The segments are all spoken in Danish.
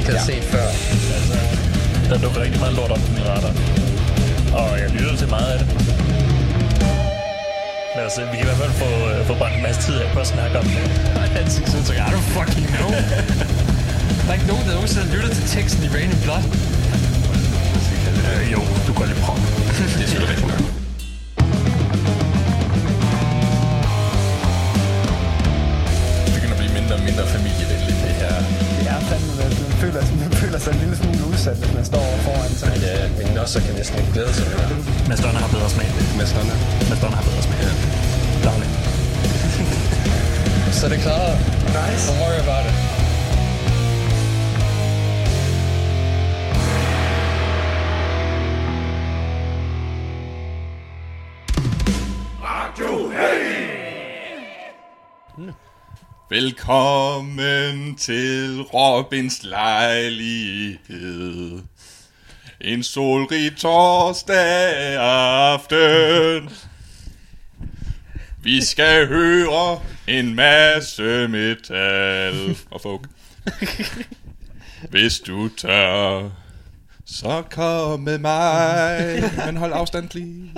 ikke har set før. Altså, der dukker rigtig meget lort op på min radar. Og jeg lytter til meget af det. Lad os se, vi kan i hvert fald få, øh, få brændt en masse tid af på at snakke om det. Ansigtsudtryk, I don't fucking know. Der er ikke nogen, der nogensinde lytter til teksten i Rain and Blood. Øh, jo, du går lidt prøve. Det er selvfølgelig rigtigt udsat, hvis man står foran sig. Men ja, min nosser kan næsten ikke glæde sig mere. Madonna har bedre smag. Madonna. Madonna har bedre smag. Ja. Dagligt. Så er det klaret. Nice. Don't worry about it. Velkommen til Robins lejlighed. En solrig torsdag aften. Vi skal høre en masse metal og folk. Hvis du tør, så kom med mig. Men hold afstand, please.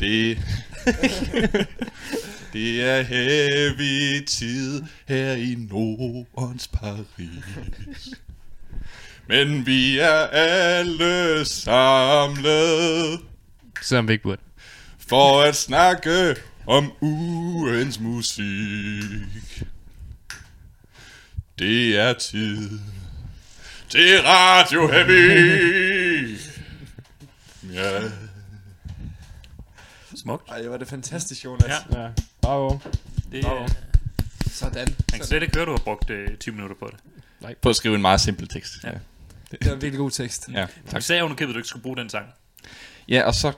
Det, det er heavy tid her i Nordens Paris. Men vi er alle samlet Som vi ikke burde. for at snakke om ugens musik. Det er tid til Radio Heavy. Ja. Smukt. Ej, var det fantastisk, Jonas. Ja. Ja. Bravo. Det, Bravo. Sådan. man kan slet ikke høre, du har brugt øh, 20 minutter på det. På at skrive en meget simpel tekst. Ja. Ja, Det var en virkelig god tekst. ja Du tak. sagde underkøbet, at du ikke skulle bruge den sang. Ja, og så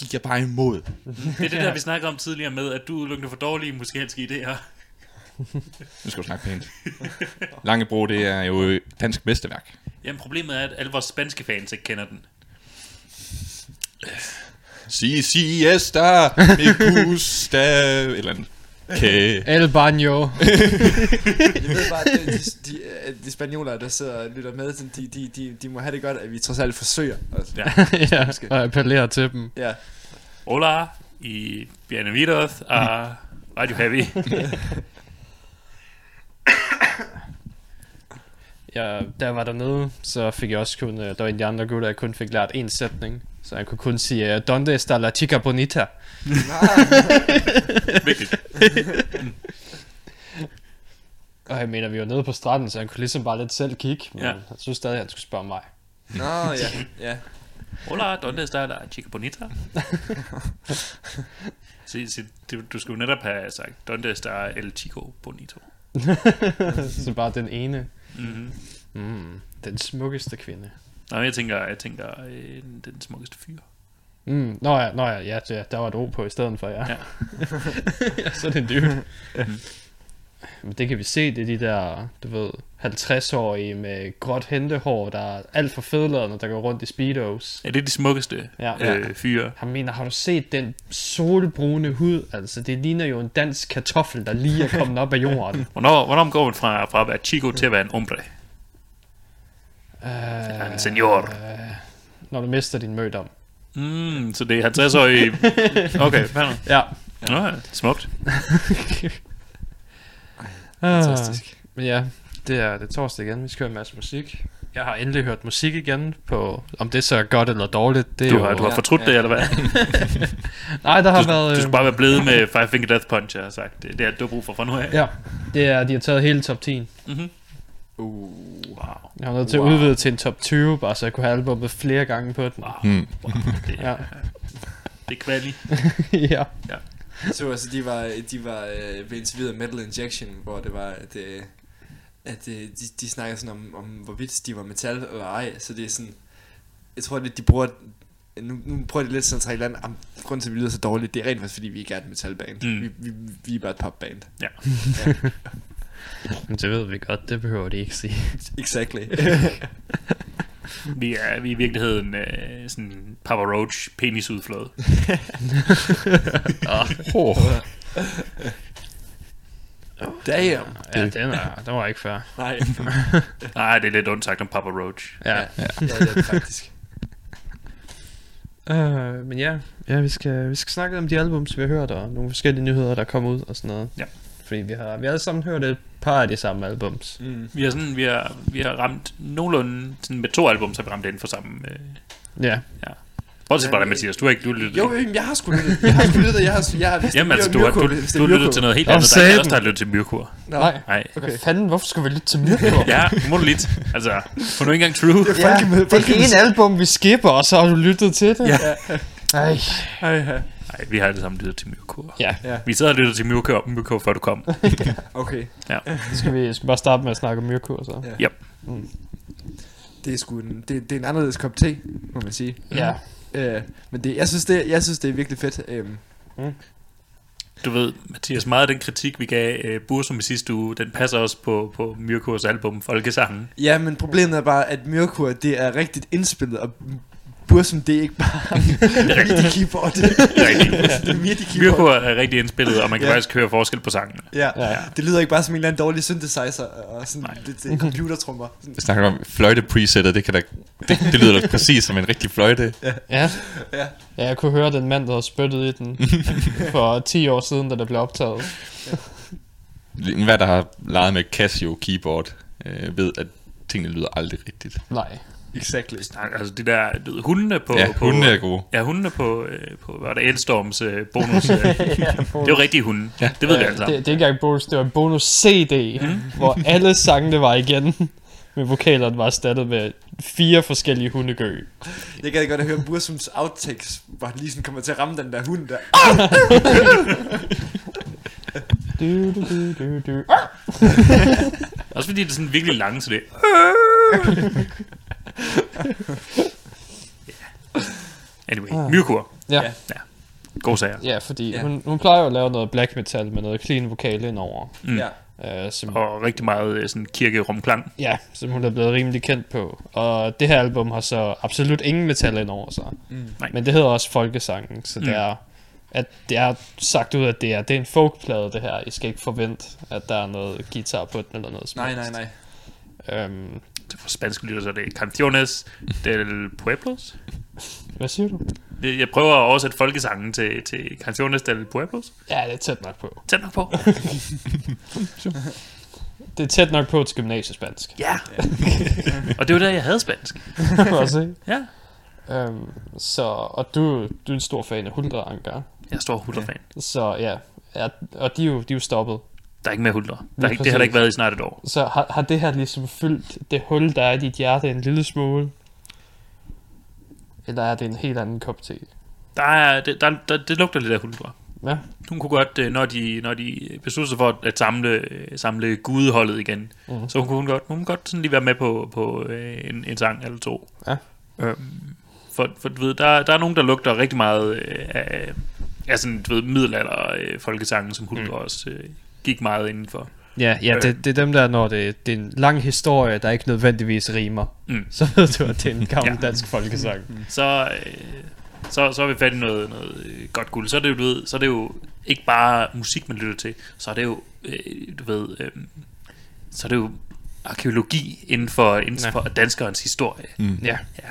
gik jeg bare imod. Det er det der, vi snakkede om tidligere med, at du udelukkende for dårlige musikalske idéer. Nu skal du snakke pænt. Langebro, det er jo dansk mesterværk. Jamen, problemet er, at alle vores spanske fans ikke kender den. Si siesta, me gusta, et eller andet. Okay. El Baño. Jeg ved bare, at de, de, de, de spanioler, der sidder og lytter med, de, de, de, de må have det godt, at vi trods alt forsøger. Altså. Ja. ja, Måske. og appellerer til dem. Ja. Hola, y bienvenidos a Radio Heavy. Ja, jeg var dernede, så fik jeg også kun, øh, der var en af de andre gutter, jeg kun fik lært en sætning. Så jeg kunne kun sige, øh, Donde está la chica bonita? Vigtigt. Og jeg mener, vi var nede på stranden, så han kunne ligesom bare lidt selv kigge. Men Ja. jeg synes stadig, han skulle spørge mig. Nå, ja. ja. Hola, donde está la chica bonita? Så, så, du, du skulle netop have sagt, donde está el chico bonito? så bare den ene. Mm-hmm. Mm, den smukkeste kvinde. Nej, jeg tænker, jeg tænker øh, den smukkeste fyr. Mm, nå ja, nå ja, ja, ja, der var et ord på i stedet for, ja. Ja. ja så er det en dude. Men det kan vi se, det er de der, du ved, 50-årige med gråt hentehår, der er alt for fedladende, der går rundt i speedos. Ja, det er de smukkeste Ja. øh, fyre. Han mener, har du set den solbrune hud? Altså, det ligner jo en dansk kartoffel, der lige er kommet op af jorden. Hvornår, hvornår går man fra, fra at være chico til at være en hombre? Uh, En senior. når du mister din mødom. Mm, så det er 50-årige... Okay, fanden. Ja. Nå, ja, smukt. Fantastisk. Men ja, det er, det er torsdag igen. Vi skal høre en masse musik. Jeg har endelig hørt musik igen på, om det så er godt eller dårligt. Det er Du jo, har, du har fortrudt ja. det, eller hvad? Nej, der har Du, været... du øh, skulle bare være blevet med Five Finger Death Punch, jeg har sagt. Det, det er du har brug for fra nu af. Ja, det er, de har taget hele top 10. Mm-hmm. Uh. Wow. Jeg har nødt til Wow. at udvide til en top 20, bare så jeg kunne have albumet flere gange på den. Wow. Hmm. wow. Det, Ja. det er kvali. ja. Så altså, de var, de var øh, ved interviewet Metal Injection, hvor det var, at, øh, at øh, de, de snakkede sådan om, om, hvorvidt de var metal eller ej, så det er sådan, jeg tror lidt, de bruger, nu, nu prøver de lidt sådan at trække land, om grunden til, at vi lyder så dårligt, det er rent faktisk, fordi vi ikke er et metalband. Mm. Mm. Vi, vi, vi er bare et popband. Ja. ja. Men det ved vi godt, det behøver de ikke sige. Exactly. Vi er, vi er i virkeligheden øh, sådan Papa Roach penisudflåde. Oh. Damn. Ja, den, er, den var ikke fair. Nej. Nej, det er lidt ondt sagt om Papa Roach. Ja. ja, ja, det er det faktisk. Øh, men ja, ja vi, skal, vi skal snakke om de albums, vi har hørt, og nogle forskellige nyheder, der kommer ud og sådan noget. Ja. Fordi vi har, vi har alle sammen hørt et par af de samme albums. Mm. Vi har, sådan, vi har, vi har ramt nogenlunde, sådan med to album, så har vi ramt inden for samme... Øh, Ja, Bortset fra dig, Mathias, du har ikke du lyttet. Jo, jo, jeg har sgu lyttet. Jeg har sgu lyttet. Jeg har, jeg har vidst, Jamen altså, du har, du, du er har lyttet til noget helt andet. Der er også, du? der har lyttet til Myrkur. Nej. Nej. okay. Hvad fanden, hvorfor skulle vi lytte til Myrkur? Ja, nu må du lidt. Altså, for nu ikke engang true. Det er folkemøde. det ene album, vi skipper, og så har du lyttet til det? Ja. Ej. Hej, hej. Nej, vi har alle sammen lyttet til Myrkur. Ja, Ja, Vi sad og lyttede til Myrkur, Myrkur før du kom. okay. så skal vi skal bare starte med at snakke om Myrkur, så. Ja. Yep. Det er sgu en, det, det er en anderledes kop te, må man sige. Ja. Øh, men det, jeg, synes, det, jeg synes, det er virkelig fedt. Øhm, Du ved, Mathias, meget af den kritik, vi gav uh, Bursum i sidste uge, den passer også på, på Myrkurs album Folkesangen. ja, men problemet er bare, at Myrkur, det er rigtigt indspillet, og Bursum, det er ikke bare MIDI keyboard. det er MIDI keyboard. Myrkur er rigtig indspillet, og man kan Ja. faktisk høre forskel på sangen. Ja. Ja. det lyder ikke bare som en eller anden dårlig synthesizer og sådan Nej. lidt øh, computertrummer. Jeg snakker om fløjte-presettet, det, kan da, det, det lyder da præcis som en rigtig fløjte. Ja. Ja. ja, jeg kunne høre den mand, der havde spyttet i den for 10 år siden, da det blev optaget. Hvad der har leget med Casio keyboard, øh, ved, at tingene lyder aldrig rigtigt. Nej. Exactly. Nej, Altså de der du ved, hundene på... ja, på, hundene er gode. Ja, hundene på, øh, på hvad var det, Elstorms øh, bonus. Øh, det er jo rigtige hunde. Ja, det ved vi Øh, altså. Det, det er ikke engang bonus, det var en bonus CD, mm. hvor alle sangene var igen, men vokalerne var erstattet med fire forskellige hundegø. Jeg gad godt at høre Bursums outtakes, hvor han lige sådan kommer til at ramme den der hund der. Du, du, du, du, du. Også fordi det er sådan virkelig lange, så det Anyway, Myrkur. Ja. Ja. Ja. God sager. Ja, fordi Ja. hun, hun plejer jo at lave noget black metal med noget clean vokal indover. Mm. Ja. Øh, som, Og rigtig meget øh, sådan kirkerumklang. ja, som hun er blevet rimelig kendt på. Og det her album har så absolut ingen metal indover sig. Mm. Nej. Men det hedder også folkesangen, så det Mm. er at det er sagt ud, at det er, det er en folkplade det her. I skal ikke forvente, at der er noget guitar på den eller noget som Nej, nej, nej. Øhm, for spansk lytter, så er det Canciones del Pueblos. hvad siger du? Jeg prøver at oversætte folkesangen til, til Canciones del Pueblos. Ja, det er tæt nok på. Tæt nok på. Det er tæt nok på til gymnasiespansk. Ja. og det var der, jeg havde spansk. Se. Ja. Øhm, så, og du, du er en stor fan af Huldra Anker. Jeg er stor Hulder-fan. Så ja, ja og de er, jo, de er jo stoppet. Der er ikke mere Hulder. Der Lige er ikke, det har der ikke været i snart et år. Så har, har det her ligesom fyldt det hul, der er i dit hjerte en lille smule? Eller er det en helt anden kop te? Der er, det, der, der, det lugter lidt af Hulder. Ja. Hun kunne godt, øh, når de, når de besluttede sig for at samle, øh, samle gudeholdet igen, mm. så hun kunne hun godt, hun kunne godt sådan lige være med på, på øh, en, en sang eller to. Ja. Øhm, for, for du ved, der, der er nogen, der lugter rigtig meget af, af sådan, du ved, middelalder øh, folkesangen, som Hulder mm. også øh, gik meget indenfor. Ja, ja det, det er dem der, når det, det er en lang historie, der ikke nødvendigvis rimer. Mm. Så ved du, at det er en gammel Ja. dansk folkesang. Så, øh, så, så er vi fat i noget, noget øh, godt guld. Så er det jo, du ved, så er det jo ikke bare musik, man lytter til. Så er det jo, øh, du ved, øh, så er det jo arkeologi inden for, inden Ja. for danskerens historie. Mm. Ja. Ja.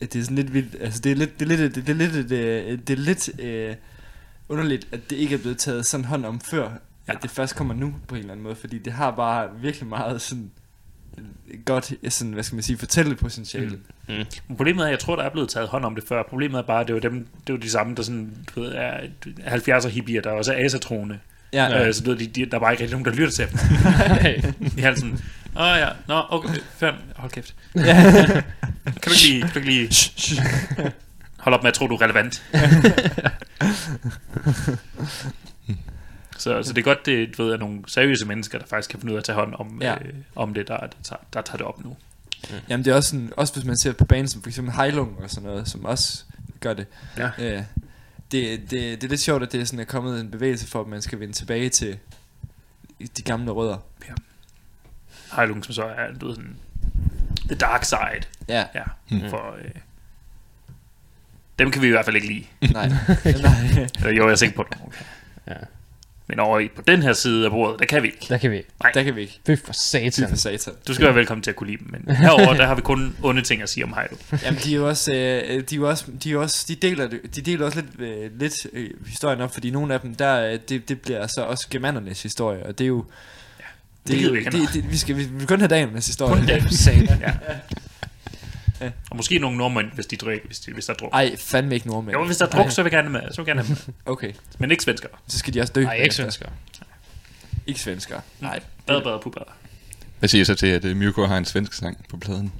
Ja, Det er sådan lidt vildt. Altså, det er lidt, det er lidt, det er lidt, det er lidt, det er lidt øh, underligt, at det ikke er blevet taget sådan hånd om før, ja. at det først kommer nu på en eller anden måde, fordi det har bare virkelig meget sådan øh, godt, sådan, hvad skal man sige, fortællepotentiale. Mm. Mm. Men Problemet er, at jeg tror, der er blevet taget hånd om det før. Problemet er bare, at det er jo dem, det er jo de samme, der sådan, du ved, er 70'er hippier, der også er asatroende. Ja. Øh, så du ved, de, de, der er bare ikke rigtig nogen, der lytter til dem. De er sådan, åh oh, ja, nå, okay, fair, hold kæft. kan du ikke lige, kan du ikke lige holde op med at tro, du er relevant? så, så det er godt, det du ved, er nogle seriøse mennesker, der faktisk kan finde ud af at tage hånd om, Ja. ja. øh, om det, der, der, tager, der tager det op nu. Jamen det er også sådan, også hvis man ser på banen som for eksempel Heilung og sådan noget, som også gør det. Ja. Øh, det, det, det er lidt sjovt, at det er sådan er kommet en bevægelse for, at man skal vende tilbage til de gamle rødder. Heilung, som så er, du ved, sådan, the dark side. Ja, Ja, Mm. mm. for... Øh, dem kan vi i hvert fald ikke lide. nej. nej. Eller jo, jeg er sikker på det. Okay. Ja. Men over i, på den her side af bordet, der kan vi ikke. Der kan vi. Der kan vi ikke. Fy for Fy satan. for satan. Du skal være velkommen til at kunne lide dem, men herover der har vi kun onde ting at sige om Heido. Jamen, de er jo også, øh, de er jo også, de er jo også, de deler, det- de deler også lidt, øh, lidt øh, historien op, fordi nogle af dem, der, øh, det, det bliver så også germanernes historie, og det er jo, det vi ikke det, det, vi skal, vi vil kun have damernes historie. Kun dem. Satan. Ja. Og måske nogle nordmænd, hvis de drikker, hvis, de, hvis der er druk. Ej, fandme ikke nordmænd. Jo, hvis der er druk, så vil jeg gerne med. Så vil jeg gerne med. Okay, Men ikke svenskere. så skal de også dø. Nej, ikke bagefter. svensker. Ikke svensker. Nej. Bad, bad, puber. Hvad siger I så til, at uh, Myrko har en svensk sang på pladen?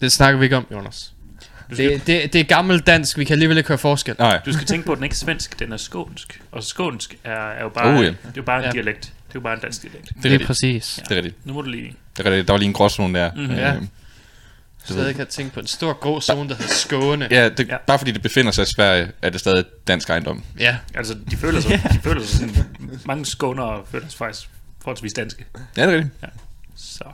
Det snakker vi ikke om, Jonas. Det, det, det er gammelt dansk, vi kan alligevel ikke høre forskel. Nej, du skal tænke på, at den ikke er svensk, den er skånsk. Og skånsk er, er jo bare, Oh, ja. det er jo bare en Ja. dialekt. Det er jo bare en dansk dialekt. det er Det er rigtigt. præcis. Det er rigtigt. Nu må du lige... Det er rigtigt. Der var lige en gråzone der. Mhm. Ja. Jeg kan tænke på en stor grå zone, der hedder Skåne. Ja, det, Ja. ja, bare fordi det befinder sig i Sverige, er det stadig dansk ejendom. Ja. Altså, de føler sig, de føler sig sådan... Mange skånere føler sig faktisk forholdsvis danske. Ja, det er rigtigt. Så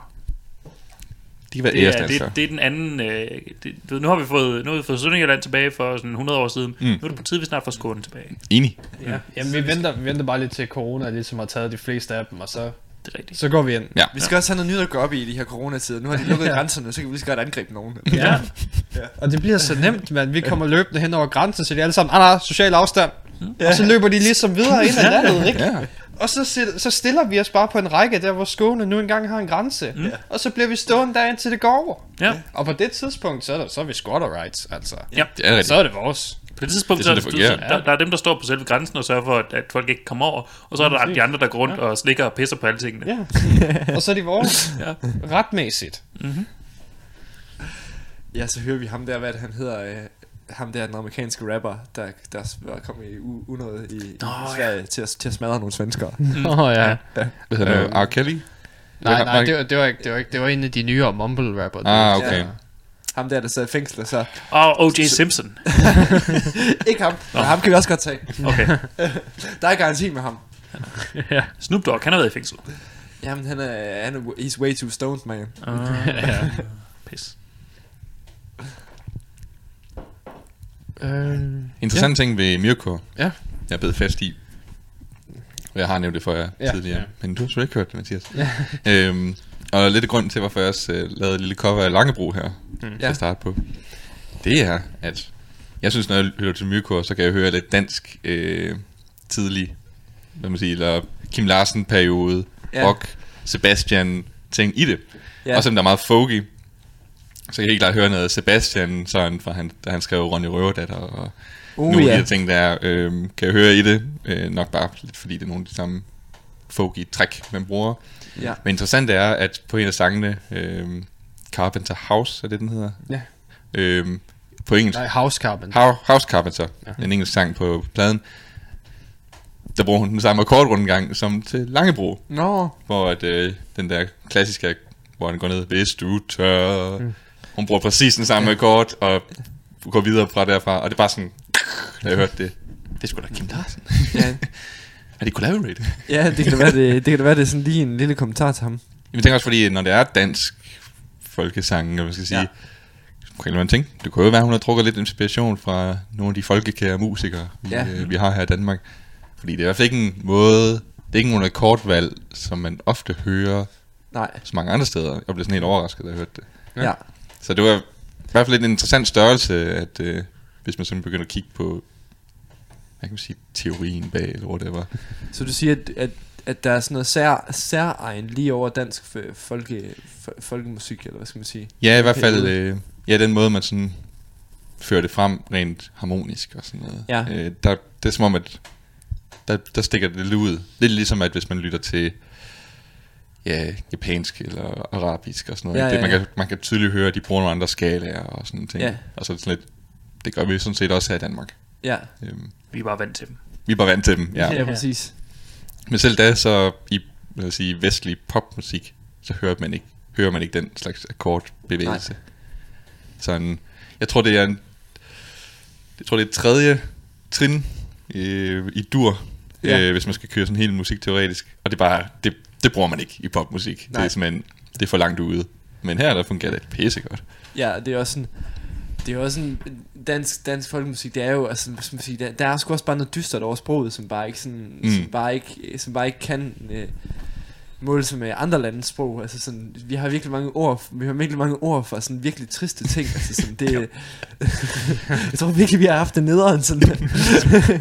De kan være det er, det, det er den anden... Øh, det, du ved, nu har vi fået, nu har vi fået Sønderjylland tilbage for sådan 100 år siden. Mm. Nu er det på tide, vi snart får Skåne tilbage. Enig. ja. Jamen, vi venter, vi venter bare lidt til corona ligesom har taget de fleste af dem, og så, Det er rigtigt. så går vi ind. Ja. Vi skal også have noget nyt at gå op i i de her coronatider. Nu har de lukket grænserne, så kan vi lige så godt angribe nogen. Ja. Og det bliver så nemt, man. Vi kommer løbende hen over grænsen, så de alle sammen, ah, social afstand. Ja. Og så løber de ligesom videre ind ad landet, ikke? Ja. Og så, så stiller vi os bare på en række der, hvor Skåne nu engang har en grænse. Mm. Og så bliver vi stående der indtil det går over. Ja. Og på det tidspunkt, så er, der, så er vi squatter rights, altså. Ja. Det er rigtigt. Så er det vores. På det tidspunkt, Det er så, sådan, det så, fungerer. der, der er dem, der står på selve grænsen og sørger for, at, at folk ikke kommer over. Og så er der de andre, der går rundt og slikker og pisser på alle tingene. Ja. og så er de vores. Ja. Retmæssigt. Ja, så hører vi ham der, hvad det, han hedder, øh, ham der, den amerikanske rapper, der, der kommet i u- unåde i, i Nå, Sverige til, at, til at smadre nogle svenskere. Åh oh, ja. Ja. Hvad hedder det? Øhm. R. Kelly? Nej, nej, det var, det var ikke, det var ikke, det var en af de nyere mumble rapper. Ah, okay. Ja. Ham der, der sad i fængsel, og så... Og O.J. Simpson. Ikke ham, men ham kan vi også godt tage. Okay. Der er garanti med ham. Snoop Dogg, han har været i fængsel. Jamen, han er, han er, he's way too stoned, man. ja. Pis. Øh, Interessant ting ved Mirko, Ja. jeg blev fast i. Og jeg har nævnt det for jer Ja. ja, tidligere. Ja. Men du har sgu ikke hørt det, Mathias. Ja. øhm, og lidt af grunden til, hvorfor jeg også øh, lavede et lille cover af Langebro her, mm. Ja. at starte på. Det er, at jeg synes, når jeg hører til Mirko, så kan jeg høre lidt dansk øh, tidlig, hvad man siger, eller Kim Larsen-periode, Ja. rock, Sebastian ting i det. Ja. Også selvom der er meget folky. Så jeg kan helt klart høre noget Sebastian, sådan, fra han, da han skrev Ronny Røverdatter, og Uh, nogle af de ja. her ting, der øh, kan jeg høre i det. Øh, nok bare lidt fordi det er nogle af de samme folky træk, man bruger. Ja. Men interessant er, at på en af sangene, øh, Carpenter House, er det den hedder? Ja. Øh, på engelsk, nej, House Carpenter. House, House Carpenter, ja. en engelsk sang på pladen, der bruger hun den samme akkordrundegang som til Langebro, Nå, hvor at, øh, den der klassiske, hvor den går ned, hvis du tør, mm. hun bruger præcis den samme akkord, og går videre fra derfra, og det er bare sådan, da jeg hørte det, det er sgu da Kim Larsen. ja. Er de collaborate? ja, det kan da være, det, det kan da være, det er sådan lige en lille kommentar til ham. Jeg tænker også, fordi når det er dansk folkesang, eller hvad skal sige, Ja. kan man tænke, det kunne jo være, at hun har trukket lidt inspiration fra nogle af de folkekære musikere, vi, Ja. øh, vi har her i Danmark. Fordi det er i hvert fald ikke en måde, det er ikke nogen akkordvalg, som man ofte hører Nej, så mange andre steder. Jeg blev sådan helt overrasket, da jeg hørte det. ja. ja. Så det var i hvert fald en interessant størrelse, at øh, hvis man sådan begynder at kigge på, hvad kan sige, teorien bag, eller var. Så du siger, at, at, at der er sådan noget sær, særegen lige over dansk folke, folkemusik, eller hvad skal man sige? Ja, i hvert fald, øh, ja, den måde, man sådan fører det frem rent harmonisk og sådan noget. Ja. Øh, der, det er som om, at der, der stikker det lidt ud. Lidt ligesom, at hvis man lytter til ja, japansk eller arabisk og sådan noget. Ja, ikke? ja, det, man, ja. kan, man kan tydeligt høre, at de bruger nogle andre skalaer og sådan ting. Ja. Og så er det sådan lidt, det gør vi sådan set også her i Danmark. Ja, Øhm, Vi er bare vant til dem. vi er bare vant til dem, ja. ja, præcis. Men selv da, så i skal jeg sige, vestlig popmusik, så hører man ikke, hører man ikke den slags akkordbevægelse. Sådan, jeg tror, det er en, jeg tror, det er et tredje trin øh, i dur, Ja. øh, hvis man skal køre sådan helt musikteoretisk. Og det er bare, det, det bruger man ikke i popmusik. Nej. Nej. Det er simpelthen, det er for langt ude. Men her, der fungerer det pissegodt. Ja, det er også sådan... Det er jo også sådan, dansk, dansk folkemusik, det er jo, altså, skal man der, der er sgu også bare noget dystert over sproget, som bare ikke sådan, mm. som bare ikke, som bare ikke kan øh, måle sig med andre landes sprog. Altså sådan, vi har virkelig mange ord, vi har virkelig mange ord for sådan virkelig triste ting. Altså sådan, det, jeg tror virkelig, vi har haft det nederen sådan.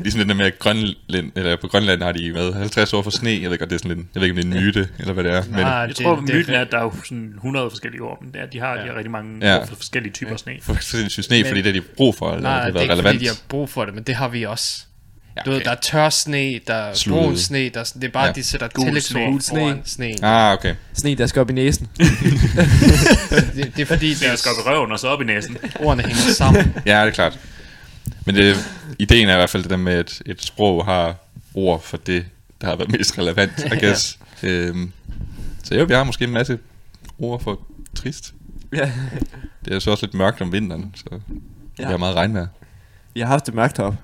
Ligesom den der med, at Grønland, eller på Grønland har de med 50 år for sne. Jeg ved godt, det er sådan en, jeg ved ikke, om det er en myte, eller hvad det er. Men, Nej, Jeg tror, det, myten er, at der er jo sådan 100 forskellige ord, men det er, de har, ja. de har rigtig mange Ja. ja. for forskellige typer ja. sne. for sindssygt sne, Men- fordi det er de brug for, eller Nej, det det er har ikke været relevant. fordi, de har brug for det, men det har vi også. Ja, Du ved, der er tør sne, der er Slude. brun sne, der er, det er bare, Ja. ja. de sætter tillægsord sne. foran sneen. Ah, okay. Sne, der skal op i næsen. Det, det er fordi, Det er deres skal op i røven og så op i næsen. ordene hænger sammen. Ja, det er klart. Men det, ideen er i hvert fald det der med, at et sprog har ord for det, der har været mest relevant, I guess. øhm, så jo, vi har måske en masse ord for trist. ja. Det er så også lidt mørkt om vinteren, så ja. Ja. vi har meget regnvejr. Vi har haft det mørkt op.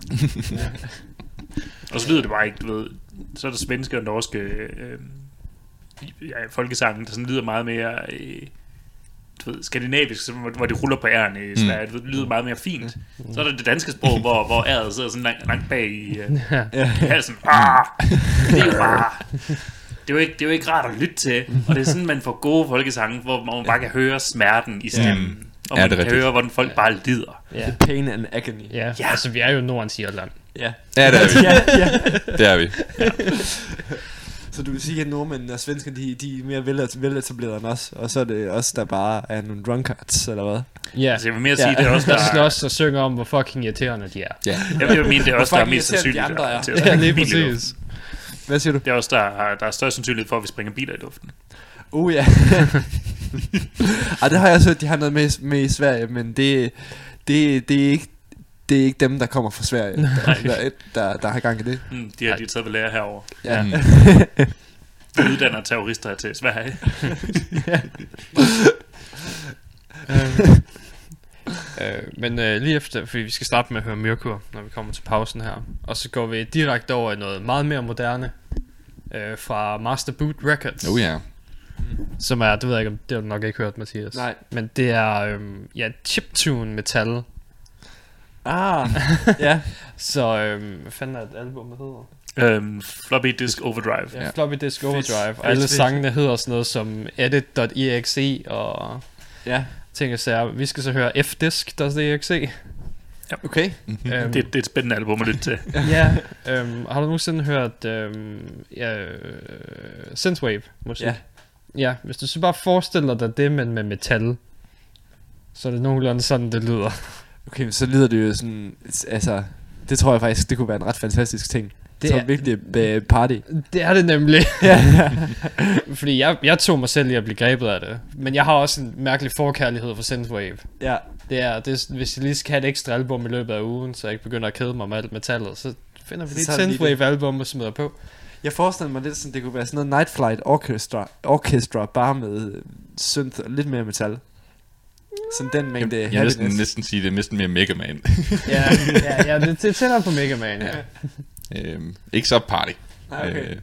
Og så lyder det bare ikke, du ved, så er der svenske og norske øh, ja, folkesange, der sådan lyder meget mere, øh, du ved, skandinavisk, så, hvor, det ruller på ærerne i Sverige, mm. det lyder meget mere fint. Så er der det danske sprog, hvor, hvor æret sidder sådan langt, langt bag i, øh, i halsen. Ah, det er jo bare... Det er, jo ikke, det er jo ikke rart at lytte til, og det er sådan, man får gode folkesange, hvor man bare kan høre smerten i stemmen, og Ja, man det er kan rigtigt. høre, hvordan folk bare lider. Ja. Pain and agony. Ja, Ja. altså vi er jo Nordens Irland. Ja. Ja, det er vi. ja, ja. Det er vi. Så du vil sige, at nordmændene og svenskerne, de, de er mere vel- veletablerede end os, og så er det os, der bare er nogle drunkards, eller hvad? Ja, Altså, jeg vil mere Ja. sige, det er også, der der, slås og synger om, hvor fucking irriterende de er. Ja. jeg vil jo mene, det er også, Hvor der er mest de sandsynligt. andre er. til at Ja, lige præcis. Hvad siger du? Det er også, der, er- der er størst sandsynlighed for, at vi springer biler i luften. Uh, ja. Ej, det har jeg også hørt, de har noget med, med i Sverige, men det, det, det, er ikke, det er ikke dem, der kommer fra Sverige, der, der, der, der har gang i det. Mm, de har de taget ved lære herover. Ja. Mm. Vi uddanner terrorister til Sverige. Øh, men øh, lige efter, fordi vi skal starte med at høre Myrkur, når vi kommer til pausen her. Og så går vi direkte over i noget meget mere moderne. Øh, fra Master Boot Records. Oh ja. Som er, det ved jeg ikke, om det har du nok ikke hørt, Mathias. Nej. Men det er, øhm, ja, chiptune metal. Ah, ja. Så, øhm, hvad fanden er et album, der hedder? øhm, floppy Disk Overdrive. Ja, Ja. Floppy Disk Overdrive. Fedt, Og alle sangene hedder sådan noget som edit.exe og Ja, ting og sager. Vi skal så høre fdisk.exe. okay. Mm-hmm. Øhm, Det, det er et spændende album at lytte til. ja, øhm, har du nogensinde hørt øhm, ja, øh, Synthwave musik? Ja. Ja, hvis du så bare forestiller dig det, men med metal, så er det nogenlunde sådan, det lyder. Okay, så lyder det jo sådan, altså, det tror jeg faktisk, det kunne være en ret fantastisk ting. Det er- virkelig er party. Det er det nemlig. Fordi jeg, jeg tog mig selv i at blive grebet af det. Men jeg har også en mærkelig forkærlighed for Synthwave. ja. Det er, det hvis jeg lige skal have et ekstra album i løbet af ugen, så jeg ikke begynder at kede mig med alt metallet, så finder vi lige et Så er det lige Synthwave album og smider på. Jeg forestiller mig lidt sådan, det kunne være sådan noget Night Flight Orchestra, orchestra bare med øh, synth og lidt mere metal. Sådan den mængde Jeg vil næsten, næsten sige, det er næsten mere Mega Man. ja, ja, ja, det, er tættere på Mega Man, ja. øhm, ikke så party. Ah, okay. Øh,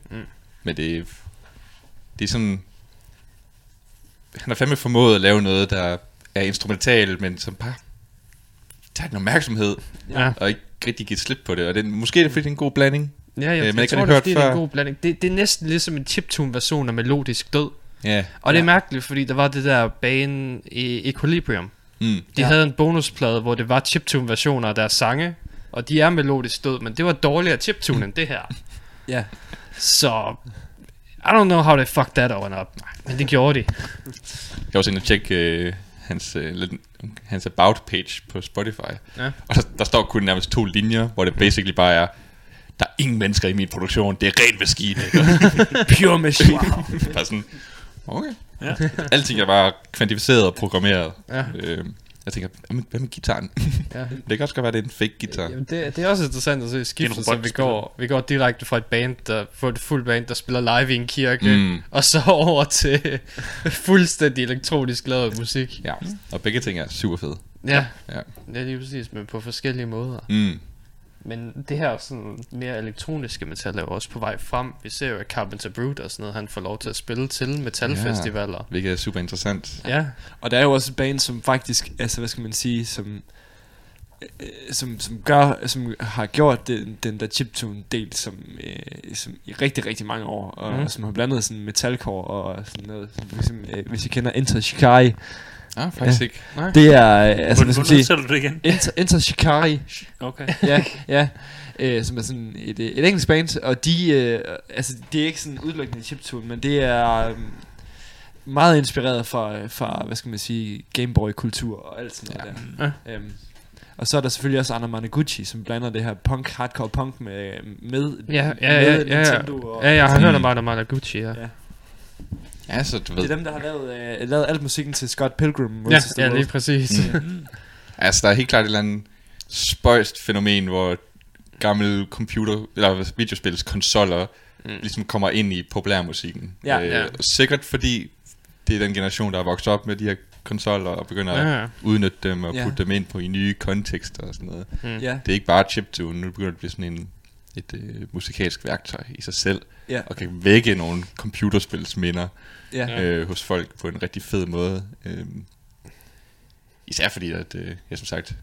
men det er, det er sådan... Han har fandme formået at lave noget, der er instrumentalt, men som bare tager en opmærksomhed, Ja, og ikke rigtig giver slip på det. Og det, måske er det fordi, det er en god blanding. ja jeg, Øh, jeg, jeg tror, det er det er en god blanding. Det, det er næsten ligesom en chiptune-version af melodisk død. Ja. Og det er mærkeligt, fordi der var det der bane i Equilibrium. Mm. De Ja. havde en bonusplade, hvor det var chiptune-versioner af deres sange, og de er melodisk død, men det var dårligere chiptune end det her. Ja. Så, I don't know how they fucked that one up. Men det gjorde de. Jeg var også inde og tjekke øh, hans, øh, lidt, hans about page på Spotify. Ja. Og der, der står kun nærmest to linjer, hvor det basically bare er, der er ingen mennesker i min produktion, det er ren maskine. Pure machine. er bare sådan, okay. Ja. Alting er bare kvantificeret og programmeret. Ja. Øh, jeg tænker, hvad med, gitaren? Ja. det kan også godt være, det er en fake guitar. Jamen, det, det er også interessant at se skiftet, så vi går, vi går direkte fra et band, der får et fuldt band, der spiller live i en kirke, Mm. og så over til fuldstændig elektronisk lavet musik. Ja, og begge ting er super fede. Ja, Ja. det er lige præcis, men på forskellige måder. Mm. Men det her sådan mere elektroniske metal er jo også på vej frem. Vi ser jo, at Carpenter Brute og sådan noget, han får lov til at spille til metalfestivaler. Hvilket er super interessant. Ja, ja. Og der er jo også et band, som faktisk, altså hvad skal man sige, som, øh, som, som gør, som har gjort den, den der chiptune del som, øh, som i rigtig, rigtig mange år, og mm. som har blandet sådan metalcore og sådan noget, som for eksempel, øh, hvis I kender Enter Shikari, Ah, faktisk Ja. ikke. Nej. det er, øh, altså hvad skal man sige, Hvordan du det igen? Enter, Enter Shikari, Okay. ja, ja, øh, som er sådan et, øh, et engelsk band, og de, øh, altså det er ikke sådan udelukkende chiptune, men det er øh, meget inspireret fra, fra, hvad skal man sige, Gameboy-kultur og alt sådan noget Ja. der. Øhm, og så er der selvfølgelig også Anna Managuchi, som blander det her punk, hardcore punk med, med, Ja, ja, med ja, ja, ja. Nintendo. Og, Ja, jeg har Mm. hørt om Anna Managuchi, ja. Ja. Ja, så du Det ved. er dem, der har lavet, øh, lavet alt musikken til Scott Pilgrim Ja, ja, World. lige præcis. Mm. Altså, der er helt klart et eller andet spøjst fænomen, hvor gamle computer, eller videospils konsoller, Mm. ligesom kommer ind i populærmusikken. Ja. Ja. Sikkert fordi det er den generation, der er vokset op med de her konsoller, og begynder ja. at Ja, udnytte dem og Ja. putte dem ind på i nye kontekster og sådan noget. mm. Ja, Det er ikke bare chiptune, nu begynder det at blive sådan en, et øh, musikalsk værktøj i sig selv, ja, og kan vække nogle computerspilsminder ja. Øh, hos folk på en rigtig fed måde. Øh, især fordi, at øh, jeg som sagt,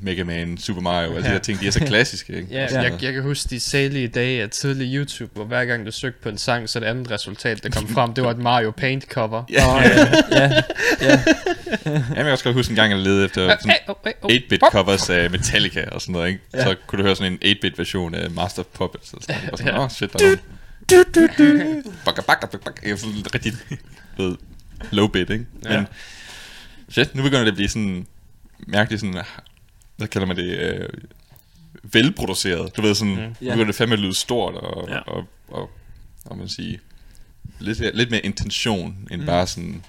Mega Man, Super Mario, og alle de Ja. her ting, de er så klassiske. Ikke? Ja, sådan jeg, jeg kan huske de sælige dage af tidlig YouTube, hvor hver gang du søgte på en sang, så det andet resultat, der kom frem, det var et Mario Paint cover. Ja. Nå, ja, ja, ja. Ja, men jeg kan også godt huske en gang, jeg ledte efter sådan Hey, oh, hey, oh. 8-bit covers af Metallica og sådan noget, ikke? Ja. Så kunne du høre sådan en 8-bit version af Master of Puppets og sådan noget. Og sådan, Ja. åh, shit, der er nogle... Bakka, bakka, bakka, bakka. Jeg er sådan rigtig ved, low bit, ikke? Ja. Men shit, nu begynder det at blive sådan mærkeligt sådan, hvad kalder man det, øh, velproduceret. Du ved sådan, Mm. Ja. nu begynder det fandme lyde stort og, Ja. og, og, og, man sige, lidt, lidt mere intention, end Mm. bare sådan,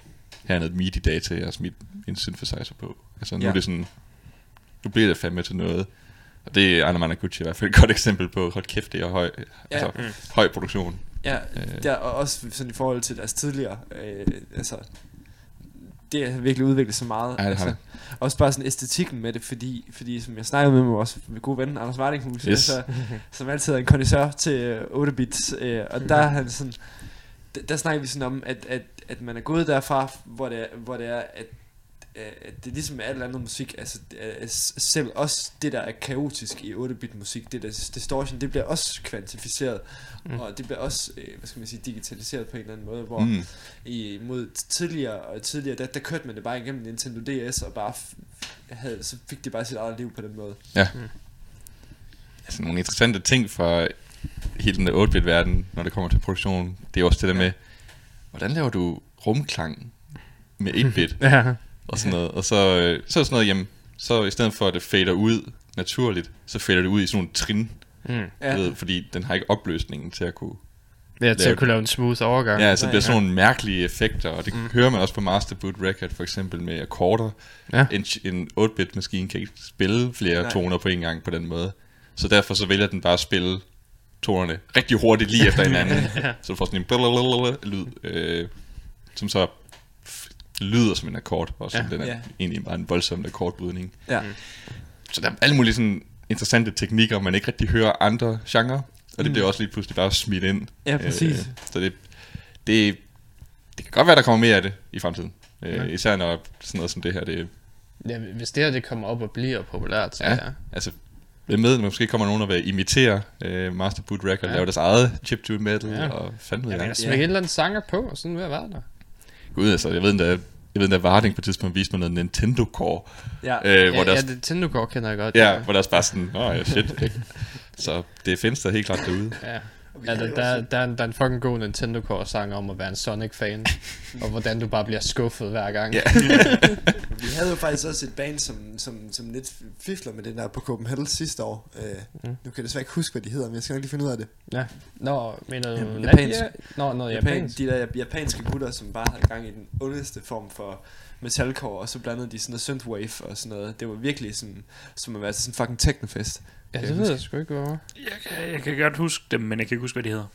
her er noget MIDI-data, jeg har smidt en synthesizer på. Altså nu Ja. er det sådan, nu bliver det fandme til noget. Og det er Anna Managuchi i hvert fald et godt eksempel på, hold kæft, det er høj, ja. altså, Mm. høj produktion. Ja, Øh. der, og også sådan i forhold til deres tidligere, øh, altså, det har virkelig udviklet sig meget. Ja, det altså, også bare sådan æstetikken med det, fordi, fordi som jeg snakkede med vores med gode ven, Anders Vardinghus, Yes. altså, som altid er en kondisør til øh, 8 bits, øh, og der er han sådan, der, der snakker vi sådan om, at, at, at man er gået derfra, hvor det er, hvor det er at, øh, det er ligesom med alt andet musik, altså s- selv også det der er kaotisk i 8-bit musik, det der distortion, det bliver også kvantificeret, Mm. mm. og det bliver også, øh, hvad skal man sige, digitaliseret på en eller anden måde, hvor Mm. i, mod tidligere og tidligere, der, der kørte man det bare igennem Nintendo DS, og bare havde, så fik det bare sit eget liv på den måde. altså nogle interessante ting fra hele den der 8-bit verden, når det kommer til produktion. Det er også det der Ja. med, hvordan laver du rumklang med 1-bit Ja, og sådan noget. Og så, øh, så er det sådan noget, jamen, så i stedet for at det fader ud naturligt, så fader det ud i sådan nogle trin, mm. ja. ved, fordi den har ikke opløsningen til at kunne... Ja, til at kunne lave en smooth overgang. Ja, altså det bliver sådan nogle mærkelige effekter, og det Mm. hører man også på Master Boot Record for eksempel med akkorder. Ja. En, en 8-bit maskine kan ikke spille flere Nej. toner på en gang på den måde. Så derfor så vælger den bare at spille tonerne rigtig hurtigt lige efter hinanden. Ja. Så du får sådan en lyd, øh, som så lyder som en akkord, og som Ja. ja. den er Ja. ja. egentlig bare en voldsom akkordbrydning. Ja. Mm. Så der er alle mulige sådan interessante teknikker, man ikke rigtig hører andre genrer, og det Mm. bliver også lige pludselig bare smidt ind. Ja, præcis. Øh, så det, det, det kan godt være, der kommer mere af det i fremtiden. Øh, Ja. Især når sådan noget som det her, det ja, hvis det her det kommer op og bliver populært, så ja. Ja. altså, hvem ved, måske kommer nogen og vil imitere øh, Master Boot Record, Ja. ja. lave deres eget chiptune metal, Ja. ja. og fandme ja. mener, smæk et eller andet sanger på, og sådan vil jeg være der. Gud, altså, jeg ved endda, jeg ved endda, Varding på et tidspunkt viste mig noget Nintendo Core, Ja. øh, hvor, ja, der, ja, Nintendo Core kender jeg godt. ja, hvor der er bare sådan, åh ja, shit. ikke? Så det findes der helt klart derude. ja. Ja, der, der, der, er en, der er en fucking god Nintendo Core sang om at være en Sonic-fan, og hvordan du bare bliver skuffet hver gang. Ja. Vi havde jo faktisk også et band, som, som, som lidt fifler med den der på Copenhagen sidste år. Øh, Mm. Nu kan jeg desværre ikke huske, hvad de hedder, men jeg skal nok lige finde ud af det. ja. Nå, mener du Jamen, japansk. Nå, noget Japan, japansk. de der japanske gutter, som bare havde gang i den ondeste form for metalcore, og så blandede de sådan noget synthwave og sådan noget. Det var virkelig sådan, som at være til sådan en fucking technofest. Ja, det jeg ved huske. jeg sgu ikke, hvor. Jeg kan, jeg kan godt huske dem, men jeg kan ikke huske, hvad de hedder.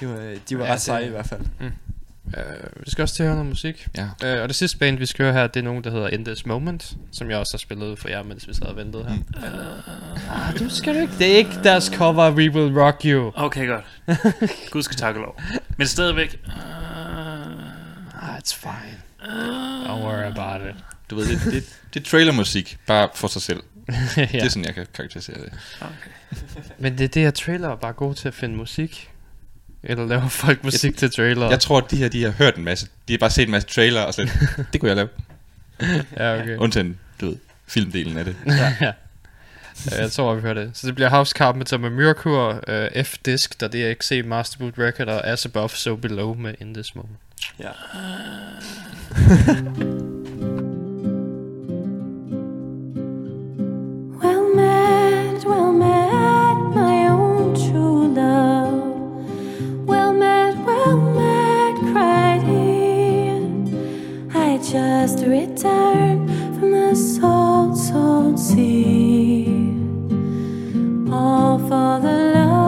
De var, de var Ja, ret seje i hvert fald. Uh, vi skal også til at høre noget musik. Ja. Uh, og det sidste band, vi skal høre her, det er nogen, der hedder This Moment, som jeg også har spillet for jer, mens vi sad og ventede her. Mm. Ah, du skal du ikke. Det er ikke deres cover, We Will Rock You. Okay, godt. Gud skal takke lov. Men stadigvæk... Uh, Ah, it's fine. Don't worry about it. Du ved, det, det, det er trailermusik, bare for sig selv. ja. Det er sådan, jeg kan karakterisere det. Men det er det her trailer er bare gode til at finde musik. Eller laver folk musik til trailer. Jeg tror, at de her, de har hørt en masse. De har bare set en masse trailer, og så det kunne jeg lave. ja, okay. Undtagen, du ved, filmdelen af det. ja. ja. Jeg tror, vi hører det. Så det bliver House Carpenter med Mercure, uh, F-Disc, der det er XC Masterboot Record, og As Above, So Below med In This Moment. Ja. Just returned from the salt, salt sea. All for the love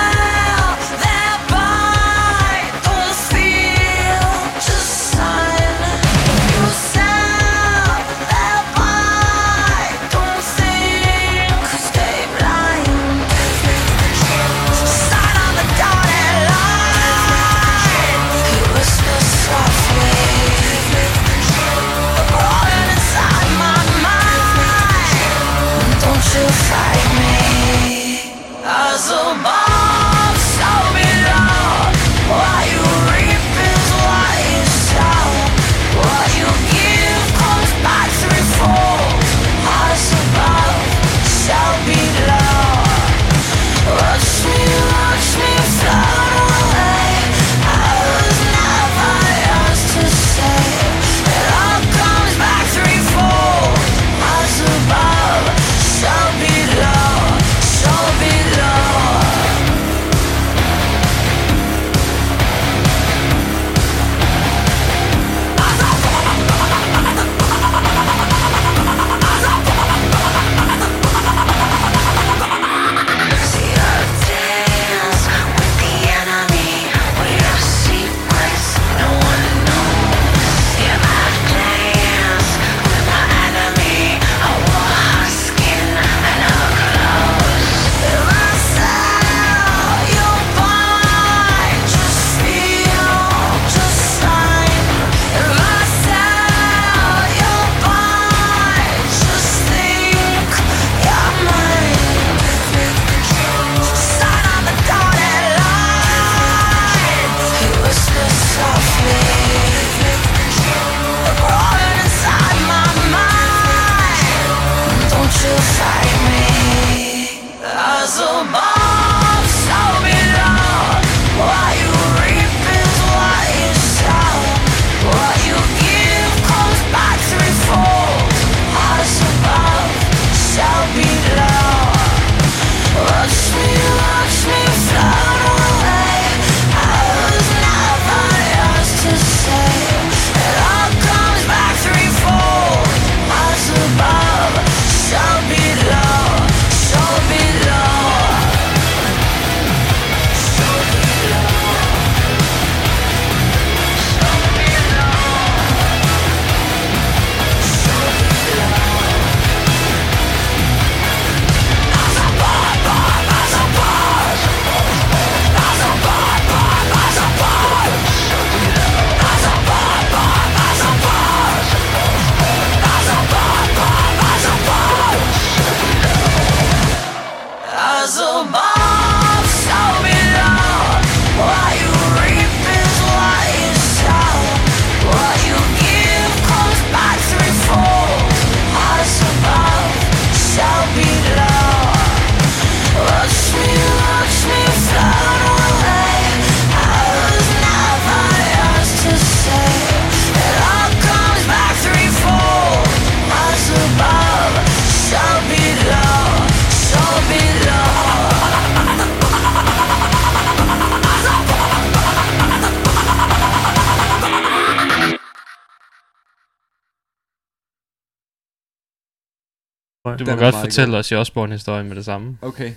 Du må Den er godt fortælle os i Osborne-historien med det samme. Okay.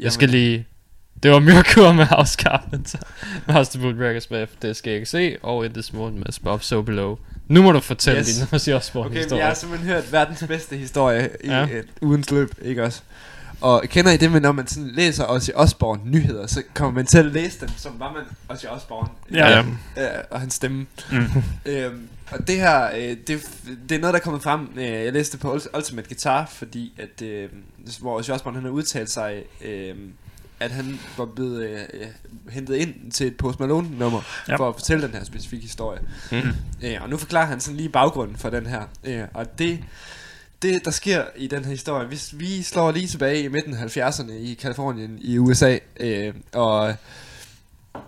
Jeg skal lige... Det var Myrkur med House Carpenter. Master Boot Records med det skal jeg ikke se. Og In This Moon med Spop So Below. Nu må du fortælle Yes. din Ozzy Okay, Osbourne-historie. men jeg har simpelthen hørt verdens bedste historie i ja. et ugens løb, ikke også? Og kender I det med, når man sådan læser Ozzy Osbourne nyheder, så kommer man til at læse dem, som var man Ozzy Osbourne. Ja. Ja. Øh, og hans stemme. Mm. Øhm, og det her, øh, det, det er noget, der er kommet frem. Øh, jeg læste på Ult- Ultimate Guitar, fordi at, øh, hvor Ozzy Osbourne han har udtalt sig, øh, at han var blevet øh, øh, hentet ind til et Post Malone nummer ja. for at fortælle den her specifikke historie. Mm. Øh, og nu forklarer han sådan lige baggrunden for den her. Øh, og det, det, der sker i den her historie, hvis vi slår lige tilbage i midten af 70'erne i Kalifornien i USA, øh, og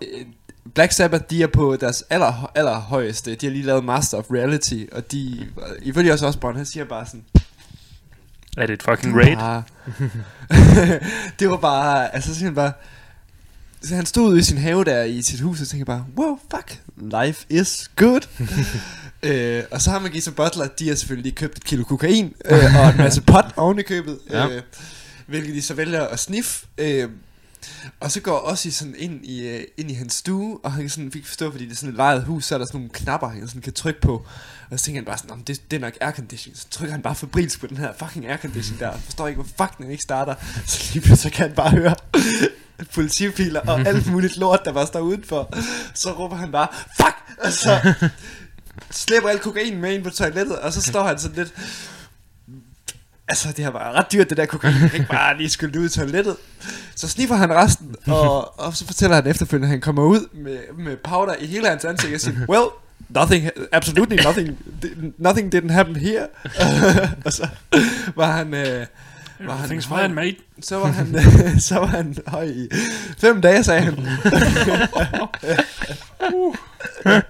øh, Black Sabbath, de er på deres aller, aller højeste. De har lige lavet Master of Reality, og de, ifølge også Osborne, han siger bare sådan, Er det et fucking raid? Bare, det var bare, altså sådan bare, så han stod ude i sin have der i sit hus og tænkte bare, wow, fuck, life is good. øh, og så har man Gisa Butler, de har selvfølgelig købt et kilo kokain øh, og en masse pot oven i købet, Ja. øh, hvilket de så vælger at sniffe. Øh, og så går også sådan ind i, øh, ind i hans stue, og han kan sådan, vi kan forstå, fordi det er sådan et lejet hus, så er der sådan nogle knapper, han sådan kan trykke på. Og så tænker han bare sådan, "Nå, men det, det er nok aircondition. Så trykker han bare febrilsk på den her fucking aircondition der. Forstår ikke, hvor fuck den ikke starter. Så lige pludselig kan han bare høre politibiler og alt muligt lort, der bare står udenfor. Så råber han bare, fuck! Og så slipper alt kokain med ind på toilettet, og så står han sådan lidt... Altså, det har været ret dyrt, det der kokain. Kan ikke bare lige skylde ud i toilettet. Så sniffer han resten, og, og så fortæller han efterfølgende, at han kommer ud med, med powder i hele hans ansigt og siger, well, nothing, absolutely nothing, nothing didn't happen here. og så var han... Øh, var han Things fine, mate. så var han, så var han høj i fem dage, sagde han.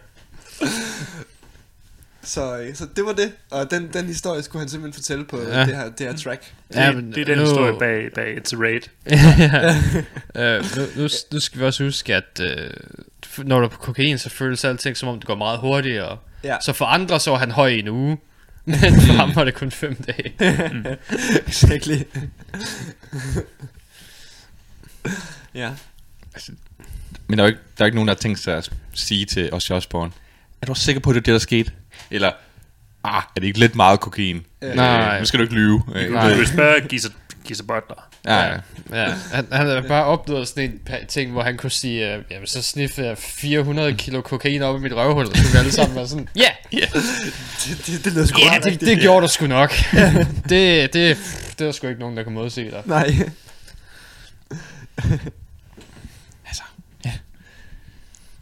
så, øh, så det var det, og den, den historie skulle han simpelthen fortælle på Ja. ja. det, her, det her track. Det, Ja, ja, men det er den nu- historie bag, bag It's a Raid. ja. øh, nu, nu, nu skal vi også huske, at øh, når du er på kokain, så føles alting som om det går meget hurtigere. Ja. Så for andre så var han høj i en uge, men for ham var det kun fem dage. Exactly. ja. Men der er, jo ikke, der er ikke nogen, der har tænkt sig at sige til Ozzy Osbourne, er du også sikker på, at det er det, der skete? Eller, ah, er det ikke lidt meget kokain? Øh, Nej. Nu skal du ikke lyve. Øh, Nej. Du vil spørge Gisa, Gisa Butler. Ja, ja. Ja, han, han havde bare opnået sådan en ting, hvor han kunne sige, øh, jamen så sniffe jeg 400 kilo kokain op i mit røvhul, og så vi alle sammen være sådan, ja, yeah, Det, det, det lyder sgu ja, ret det, rigtigt. det gjorde du sgu nok. det, det, det var sgu ikke nogen, der kunne modse dig. Nej.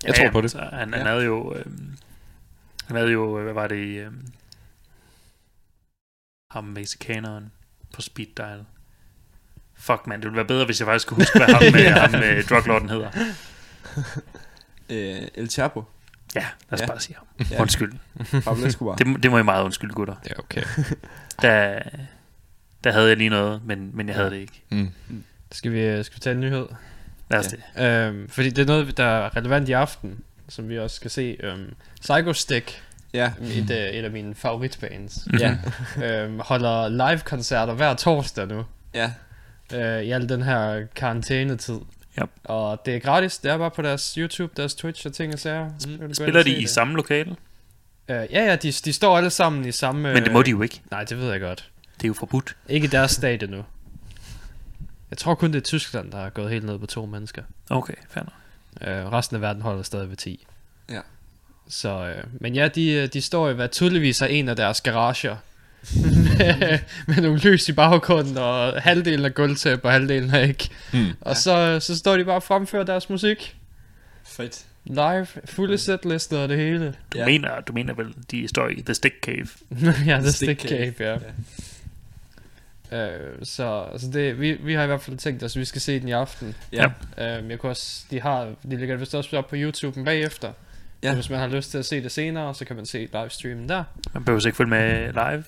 Jeg tror på det. Så han, han Ja. havde jo... Øhm, han havde jo, øh, hvad var det i... Øhm, ham mexikaneren på speed dial. Fuck man, det ville være bedre, hvis jeg faktisk kunne huske, hvad ham, med, ham med druglorden hedder. Øh, El Chapo. Ja, lad os Ja. bare sige ham. Ja. Undskyld. Pablo Escobar. Det, må- det må I meget undskylde, gutter. Ja, okay. Der, der havde jeg lige noget, men, men jeg havde det ikke. Mm. Skal vi, øh, skal vi tage en nyhed? Lad os Ja. det. Øhm, fordi det er noget, der er relevant i aften, som vi også skal se. Øhm, Psycho Stick, Ja. et, øh, et af mine favoritbands, Ja. øhm, holder live-koncerter hver torsdag nu. Ja. øh, i al den her karantænetid. Yep. Og det er gratis, det er bare på deres YouTube, deres Twitch og ting og sager. Og Spiller de i det. samme lokale? Øh, ja, ja, de, de står alle sammen i samme... Men det må de jo ikke. Nej, det ved jeg godt. Det er jo forbudt. Ikke i deres stadie nu. Jeg tror kun, det er Tyskland, der er gået helt ned på to mennesker. Okay, fair nok. Øh, resten af verden holder stadig ved 10. Ja. Så, øh, men ja, de, øh, de står i hvad tydeligvis er en af deres garager. med, med nogle lys i baggrunden, og halvdelen af gulvtæppe, og halvdelen er ikke. Hmm. Og så, så står de bare og fremfører deres musik. Fedt. Live, fulde setlister og det hele. Du, Ja. ja. mener, du mener vel, de står i The Stick Cave? ja, The Stick Stick Cave, ja. Øh, så altså det, vi, vi har i hvert fald tænkt os, at vi skal se den i aften. Ja. Øh, jeg kunne også, de har, de ligger vist også op på YouTube bagefter. Ja. Så hvis man har lyst til at se det senere, så kan man se livestreamen der. Man behøver ikke følge med live.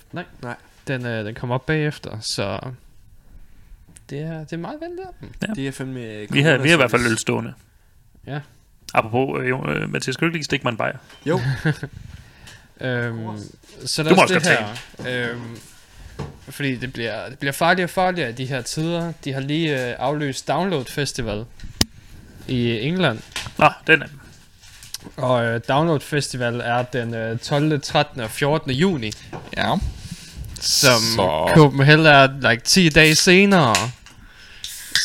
Den, øh, den kommer op bagefter, så det er, det er meget venligt af dem. Det er fandme... Vi har, vi har i hvert fald øl stående. Ja. Apropos, øh, jo, øh, Mathias, skal du ikke lige stikke mig en bajer? Jo. Øhm, så Du der må er også det godt her. Øhm, fordi det bliver, det bliver farligere og farligere i de her tider. De har lige øh, afløst Download Festival i England. Nå, den er... Og øh, Download Festival er den øh, 12., 13. og 14. juni. Ja. Som Så- Copenhagen er like 10 dage senere.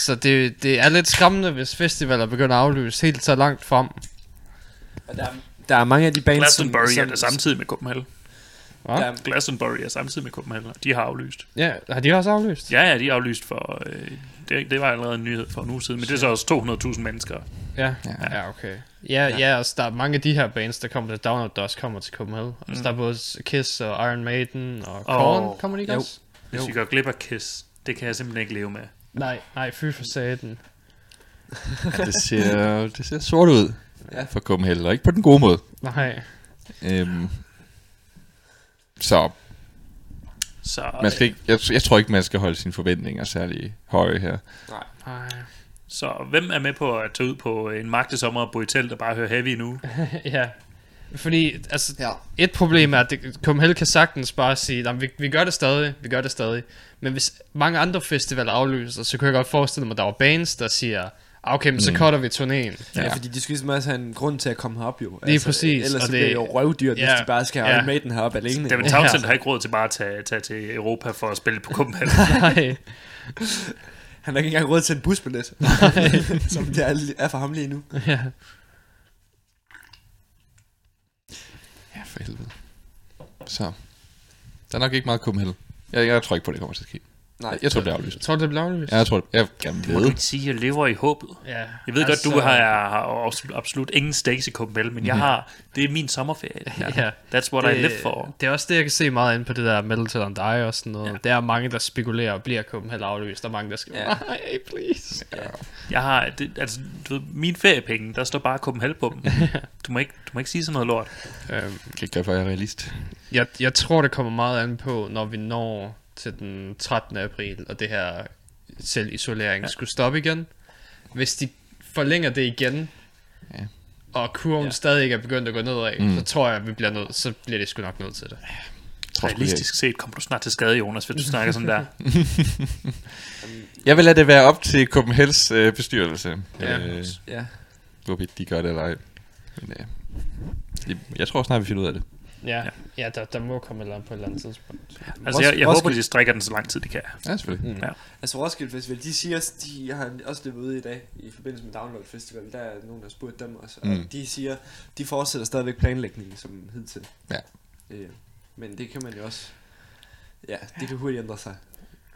Så det, det er lidt skræmmende, hvis festivaler begynder at aflyse helt så langt frem. Og Der, er- der er mange af de bands, Glastonbury som... er der samtidig med Copenhagen. Hva? Der, Glastonbury er samtidig med Copenhagen. De har aflyst. Ja, har de også aflyst? Ja, ja, de har aflyst for... Øh, det, det var allerede en nyhed for en uge siden, men det er så også 200.000 mennesker. Ja, Ja. ja, okay. Ja, ja. ja altså, der er mange af de her bands, der kommer til Download, der også kommer til Copenhagen. Mm. Altså, der er både Kiss og Iron Maiden og Korn, Åh, kommer de ikke jo. også? Hvis vi går glip af Kiss, det kan jeg simpelthen ikke leve med. Nej, nej, fy for satan. det, ser, det ser sort ud. Ja. for Copenhagen, og ikke på den gode måde. Nej. Øhm, så Så, man skal ikke, jeg, jeg tror ikke, man skal holde sine forventninger særlig høje her. Nej. så hvem er med på at tage ud på en magtesommer og bo i telt og bare høre heavy nu? ja. Fordi, altså, Ja. et problem er, at det, Copenhagen kan sagtens bare sige, "Nå, men vi, vi gør det stadig, vi gør det stadig. Men hvis mange andre festivaler aflyser, så kunne jeg godt forestille mig, at der var bands, der siger, "Ah, okay, men så Mm. cutter vi turnéen. Ja, fordi de skal ligesom også have en grund til at komme herop jo. Altså, Lige præcis, Ellers og så det- bliver det jo røvdyrt, Ja, hvis de bare skal have ja. Maiden herop alene. David jo. Townsend Ja. har ikke råd til bare at tage, tage til Europa for at spille på Copenhagen. Nej. Han har ikke engang råd til en busbillet, som det er, er for ham lige nu. ja. Ja, for helvede. Så. Der er nok ikke meget Copenhagen. Jeg, jeg tror ikke på, at det kommer til at ske. Nej, Jeg tror, det bliver aflyst. Tror du, det bliver aflyst? Ja, jeg tror, jeg gerne Må du ved. ikke sige, at jeg lever i håbet? Ja. Jeg ved altså, godt, du har, har absolut, ingen stakes i Copenhagen, men jeg har, det er min sommerferie. det her. Ja. That's what I live for. Det er også det, jeg kan se meget ind på det der Metal Till and Die og sådan noget. Ja. Ja. Der er mange, der spekulerer, bliver Copenhagen aflyst. Der er mange, der skriver, Ja. nej, please. Jeg har, det, altså, du ved, mine feriepenge, der står bare Copenhagen på dem. Du må ikke, du må ikke sige sådan noget lort. Øhm, Jeg kan ikke gøre, for jeg er realist. jeg, jeg tror, det kommer meget an på, når vi når til den 13. april, og det her selvisolering Ja. skulle stoppe igen. Hvis de forlænger det igen, Ja. og kurven Ja. stadig ikke er begyndt at gå nedad, Mm. så tror jeg, at vi bliver nødt, så bliver det sgu nok nødt til det. Tror, Realistisk set kommer du snart til skade, Jonas, hvis du snakker sådan der. jeg vil lade det være op til Copenhagens øh, bestyrelse. Ja. Øh, Ja. hvorvidt de gør det eller ej. Men, øh, det, jeg tror snart, vi finder ud af det. Ja, Ja. der, der må komme et eller andet på et eller andet tidspunkt. Altså, jeg, jeg Roskilde- håber, de strækker den så lang tid, de kan. Ja, selvfølgelig. Mm. Ja. Altså Roskilde Festival, de siger, de har også det ude i dag, i forbindelse med Download Festival, der er nogen, der har spurgt dem også, og Mm. de siger, de fortsætter stadigvæk planlægningen som hidtil. Ja. Øh, men det kan man jo også, ja, det kan hurtigt ændre sig.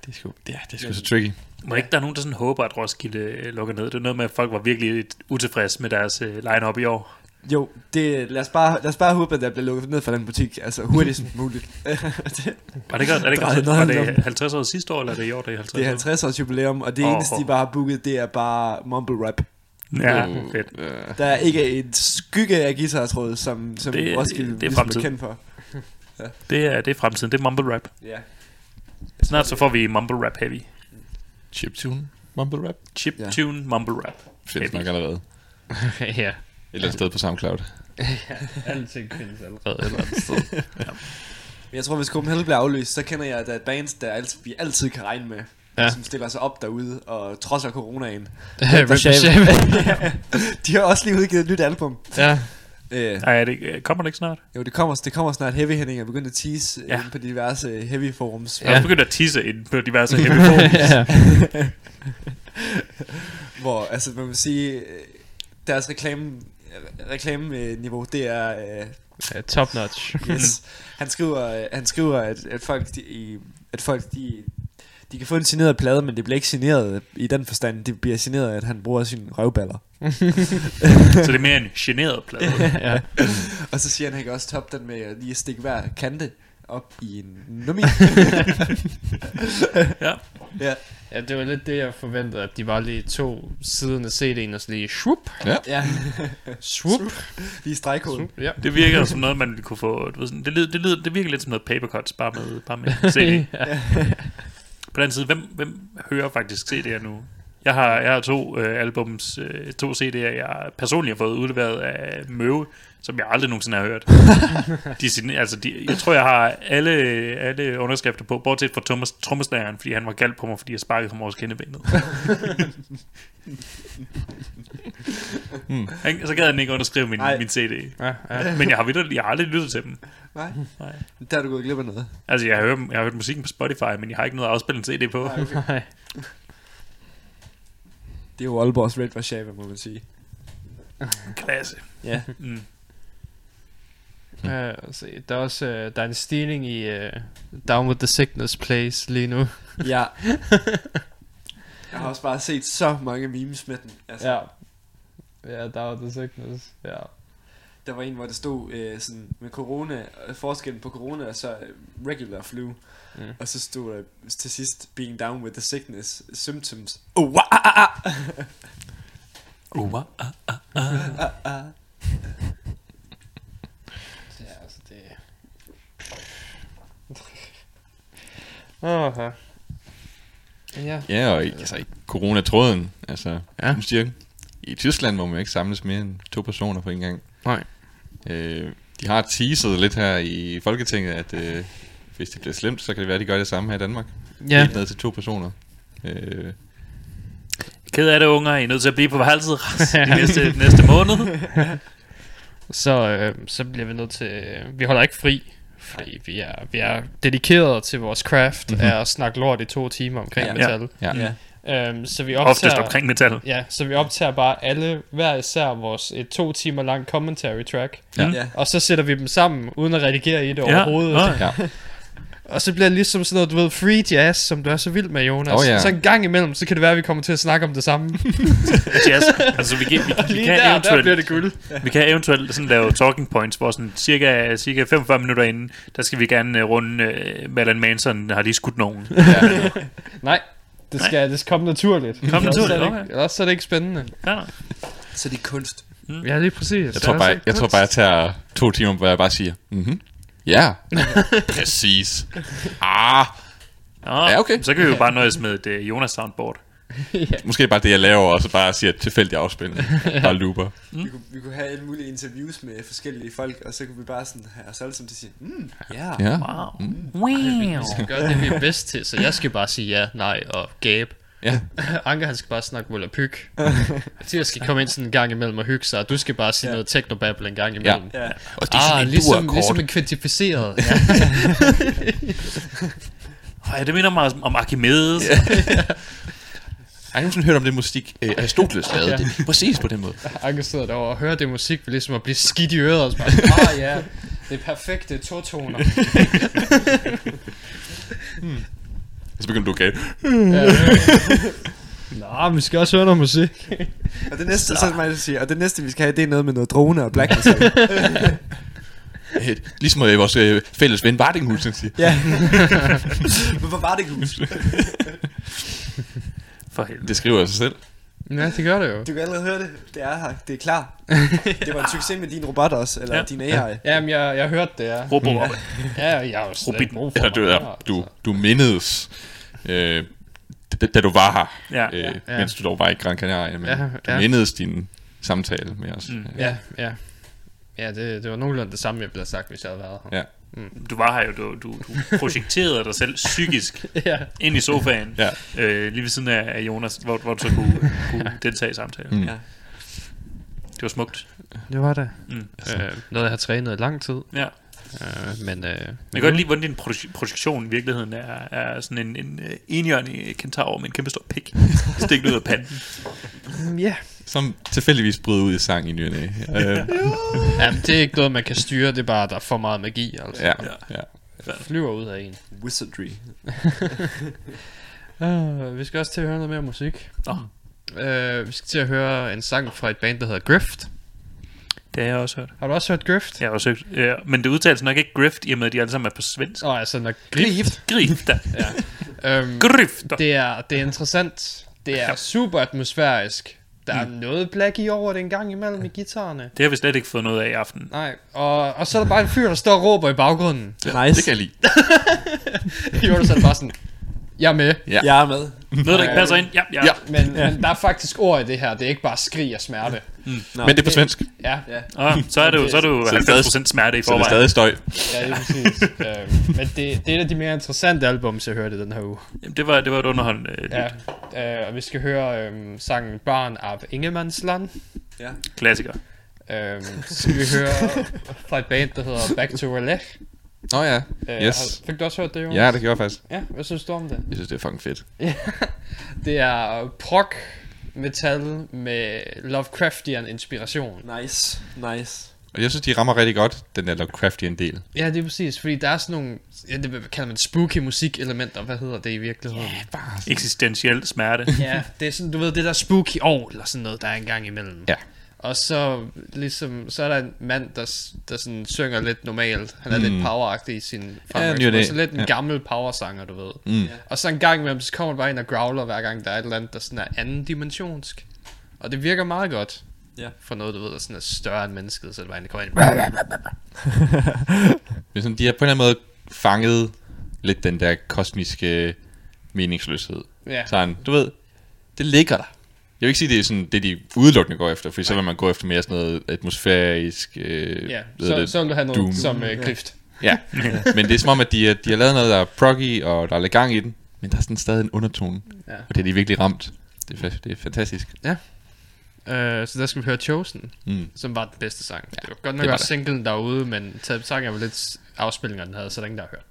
Det er sgu, ja, det er sgu Men- så tricky. Må ikke der er nogen, der sådan håber, at Roskilde øh, lukker ned? Det er noget med, at folk var virkelig utilfredse med deres øh, line-up i år. Jo, det, lad, os bare, lad os bare håbe, at der bliver lukket ned for den butik, altså hurtigst muligt. det, Var det ikke, er det, ikke også, var det om. 50 år sidste år, eller er det i år, det er 50 det er år? 50 års jubilæum, og det Åh, eneste, åh. de bare har booket, det er bare mumble rap. Ja, Uh, fedt. Der er ikke en skygge af guitartråd, som, som Det- Roskilde det er ligesom kendt for. Det er, det er fremtiden, det er mumble rap. Ja. Snart så får vi mumble rap heavy. chiptune, mumble rap. Chip Ja. tune mumble rap. Findes Heavy. nok allerede. Ja, eller andet sted på SoundCloud. alting findes allerede et eller andet sted. Men jeg tror, hvis Copenhagen bliver aflyst, så kender jeg, at der er et band, der altid, vi altid kan regne med. Ja. Ja. Som stiller sig op derude og trodser coronaen. De har også lige udgivet et nyt album. ja, Øh, Ej, det, kommer det ikke snart? jo, det kommer, det kommer snart. Heavy Henning er begyndt at tease Ja. ja. på diverse heavy forums. Jeg er begyndt at tisse ind på diverse heavy forums. ja. Hvor, altså, man vil sige, øh, deres reklame, reklameniveau, det er... Øh, Ja, top notch. yes. han skriver, øh, han skriver at, at folk, de, i- at folk de, de kan få en signeret plade, men det bliver ikke signeret i den forstand. Det bliver signeret, at han bruger sine røvballer. Så det er mere en generet plade. ja. Og så siger han, at han kan også toppe den med at lige at stikke hver kante op i en nummi. Ja. ja. ja, det var lidt det, jeg forventede, at de bare lige to siden af CD'en og så lige swoop, ja. swoop, Lige stregkoden. swoop. Ja. Det virker som noget, man ville kunne få... Du ved, sådan, det, lyder, det, lyder, det virker lidt som noget papercuts, bare med, bare med CD. ja. På den side, hvem, hvem hører faktisk CD'er nu? Jeg har, jeg har to øh, albums, øh, to CD'er, jeg personligt har fået udleveret af Møve, som jeg aldrig nogensinde har hørt. de, altså, de, jeg tror, jeg har alle, alle underskrifter på, bortset fra Thomas trommeslageren, fordi han var galt på mig, fordi jeg sparkede ham over skinnebenet. Hmm. Han, så gad han ikke underskrive min, Ej. min CD. Ja, ja. Men jeg har, vitterligt- jeg har aldrig lyttet til dem. Nej. Nej. Der er du gået glip af noget. Altså, jeg har, hørt, jeg har hørt musikken på Spotify, men jeg har ikke noget at afspille en CD på. Nej, okay. Nej. Det er jo Aalborgs Red Warszawa, må man sige. Klasse. Ja. Mm. Ja, se, der er også uh, der er en stigning i uh, Down with the Sickness Place lige nu. ja. Jeg har også bare set så mange memes med den. Altså, Ja. Ja, Down with the Sickness. Ja. Der var en, hvor der stod øh, sådan med corona, øh, forskellen på corona og så øh, regular flu. Mm. Og så stod der til sidst, being down with the sickness, symptoms. Oh, ah, ah, ah. Uh, ah, ah. Ja, altså det... Åh, ja. Ja. Ja, og i, altså, i coronatråden, altså, Ja. siger, i Tyskland må man ikke samles mere end to personer på en gang. Nej. Øh, de har teaset lidt her i Folketinget, at øh, hvis det bliver slemt, så kan det være, at de gør det samme her i Danmark. Ja. Helt ned til to personer. Øh, Ked af det, unger. I er nødt til at blive på værelset de næste, næste måned. Så, øh, så bliver vi nødt til... Øh, vi holder ikke fri, fordi vi er, vi er dedikeret til vores craft mm-hmm. af at snakke lort i to timer omkring Ja. ja. metal. ja. Ja. Øhm, så vi optager... Oftest omkring metal. Ja, så vi optager bare alle, hver især vores et to timer lang commentary track. Ja. Ja. Og så sætter vi dem sammen, uden at redigere i det Ja. overhovedet. Nå, ja. Og så bliver det ligesom sådan noget, du ved, free jazz, som du er så vild med, Jonas. Åh, ja. Så en gang imellem, så kan det være, at vi kommer til at snakke om det samme. Jazz. Altså, vi kan, vi, vi kan der, der eventuelt, bliver det guld. vi kan eventuelt sådan lave talking points, hvor sådan cirka, cirka 45 minutter inden, der skal vi gerne uh, runde uh, Marilyn Manson har lige skudt nogen. Nej, det skal, det skal komme naturligt. Kom er naturligt, det okay. ikke- Ellers så er det ikke spændende. Ja, nej. Så det er kunst. Ja, lige præcis. Jeg tror, bare, jeg tror bare, jeg tager to timer, hvor jeg bare siger, mhm, ja, præcis. Ah, Nå, Ja, okay. Så kan vi jo bare nøjes med et uh, Jonas soundboard. måske bare det, jeg laver, og så bare siger tilfældig afspilning. Bare looper. Vi, kunne, vi kunne have alle mulige interviews med forskellige folk, og så kunne vi bare sådan have os alle sammen til at sige, mm, ja. Ja. Wow. Mm. Wow. skal gøre det, vi er bedst til, så jeg skal bare sige ja, nej og gabe. Ja. Anker, han skal bare snakke vold og pyg. Mathias skal komme ind sådan en gang imellem og hygge sig, og du skal bare sige Ja. ja. noget technobabble en gang imellem. ja. Og det er sådan Ah, en ligesom, ligesom en kvantificeret. Ja. Ej, det minder mig om Archimedes. Har I nogensinde hørt om det musik, øh, Aristoteles lavede? Ja. Det er præcis på den måde. Anker sidder derovre og hører det musik, ved ligesom at blive skidt i øret. Og så bare, ah ja, det er perfekte to-toner. Så begynder du at gale. Nå, vi skal også høre noget musik. Og det næste, så mig, der siger, og det næste, vi skal have, det er noget med noget drone og black metal. Øh, Ligesom øh, vores øh, fælles ven Vardinghus, han siger. ja. Hvorfor var det hus? For helvede. Det skriver jeg sig selv. Ja, det gør det jo. Du kan allerede høre det. Det er her. Det er klar. Det var en succes med din robot også, eller Ja. ja. din AI. Jamen, jeg, jeg hørte det, ja. Robo Robin. Ja, jeg har jo slet for Eller du, ja, du, du mindedes, øh, da, da du var her, Ja. øh, Ja. ja. mens du dog var i Gran Canaria. Men Ja, du ja. mindedes din samtale med os. Mm. Mm. Ja, ja. Ja, det, det var nogenlunde det samme, jeg ville have sagt, hvis jeg havde været her. Ja. Du var her jo, du, du, du projekterede dig selv psykisk Ja, ind i sofaen, Ja. øh, lige ved siden af Jonas, hvor, hvor du så kunne, kunne deltage i samtalen. Mm. Ja. Det var smukt. det var det. Mm. Øh, noget, jeg har trænet i lang tid. Ja. Øh, men, øh, Jeg kan godt lide, hvordan din proje- projektion i virkeligheden er, er sådan en, en uh, enhjørnig kentaur med en kæmpe stor pik stikket ud af panden. Mm, Ja. Som tilfældigvis bryder ud i sang i ny øh, Jamen, det er ikke noget, man kan styre. Det er bare, der er for meget magi, altså. ja, ja. Det flyver ud af en. Wizardry. Uh, vi skal også til at høre noget mere musik. Nå, Uh, vi skal til at høre en sang fra et band, der hedder Grift. det har jeg også hørt. Har du også hørt Grift? Jeg har også hørt, ja, men det udtales nok ikke grift, i og med at de alle sammen er på svensk. Åh, oh, altså, når Grift. Grifta. Um, Grifta. det, er, det er interessant. Det er super atmosfærisk. Der er noget black i over det en gang imellem i guitarerne. Det har vi slet ikke fået noget af i aften. Nej, og, og så er der bare en fyr, der står og råber i baggrunden. Nice. Det kan jeg lide. Jonas er bare sådan, jeg er med. Ja. Jeg er med. Noget, der ikke passer ind. Ja, ja. Ja. Men, ja. men der er faktisk ord i det her. Det er ikke bare skrig og smerte. Nå, Men det er på svensk, Ja, Og så er det jo, så er det jo Så det er 90% smerte i så det er forvejen. stadig støj. ja det er præcis. øhm, men det, det er et af de mere interessante albums, jeg hørte i den her uge. Jamen, det var, det var et underholdende øh, Ja, ja. øh, og vi skal høre øhm, sangen Barn af Ingemannsland. Ja. klassiker. Øhm, så skal vi høre fra et band, der hedder Back to Relais. Nå ja, Øh, yes. har- Fik du også hørt det, Jonas? Ja, det gjorde jeg faktisk. Ja, hvad synes du om det? Jeg synes, det er fucking fedt. Det er prog metal med Lovecraftian inspiration. Nice. Nice. Og jeg synes, de rammer rigtig godt, den der Lovecraftian del. Ja, det er præcis, fordi der er sådan nogle, ja, det kalder man spooky musikelementer, hvad hedder det i virkeligheden? Yeah. Bare Eksistentiel smerte. Ja, det er sådan, du ved, det der spooky år, eller sådan noget, der er en gang imellem. Ja. Og så, ligesom, så er der en mand, der, der sådan synger lidt normalt. Han er mm. Lidt poweragtig i sin fremgangsmåde. næ. så lidt en Ja. gammel powersanger, du ved. Mm. Og så en gang imellem, så kommer der bare en og growler hver gang, der er et eller andet, der sådan er anden dimensionsk. Og det virker meget godt. Ja. For noget, du ved, der sådan er større end mennesket, så det bare egentlig kommer ind. Men sådan, de har på en eller anden måde fanget lidt den der kosmiske meningsløshed. Ja. Sådan, du ved, det ligger der. Jeg vil ikke sige, det er sådan det, de udelukkende går efter, for så vil man gå efter mere sådan noget atmosfærisk... Øh, Ja, så, det? så vil du have noget Doom. som øh, grift. Ja, men det er som om, at de, er- de har lavet noget, der er proggy, og der er lidt gang i den, men der er sådan stadig en undertone, Ja. og det er de virkelig ramt. Det er, det er fantastisk. Øh, så der skal vi høre Chosen, Mm. som var den bedste sang. Ja, det var godt nok det var også singlen derude, men taget sangen er jo lidt afspillinger, den havde, så der er ingen, der har hørt.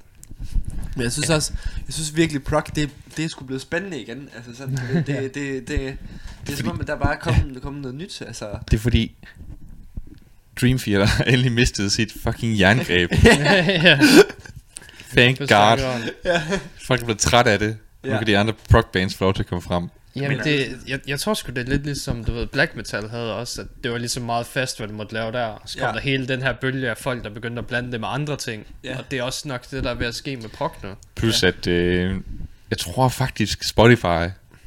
Men jeg synes også, jeg synes virkelig, prog, det, det er sgu blevet spændende igen. Altså sådan, det, det, det, det, det er som om, at der bare er kommet, der kommet noget nyt. Altså, Det er fordi, Dream Theater har endelig mistet sit fucking jerngreb. ja, Thank God. om. Folk er blevet træt af det. Nu Ja. kan de andre prog bands få lov til at komme frem. Jamen, Men det, jeg, jeg tror sgu, det er lidt ligesom, du ved, Black Metal havde også, at det var ligesom meget fast, hvad du måtte lave der. Så kom Ja. der hele den her bølge af folk, der begyndte at blande det med andre ting. Ja. Og det er også nok det, der er ved at ske med prog nu. Plus at, øh, jeg tror faktisk Spotify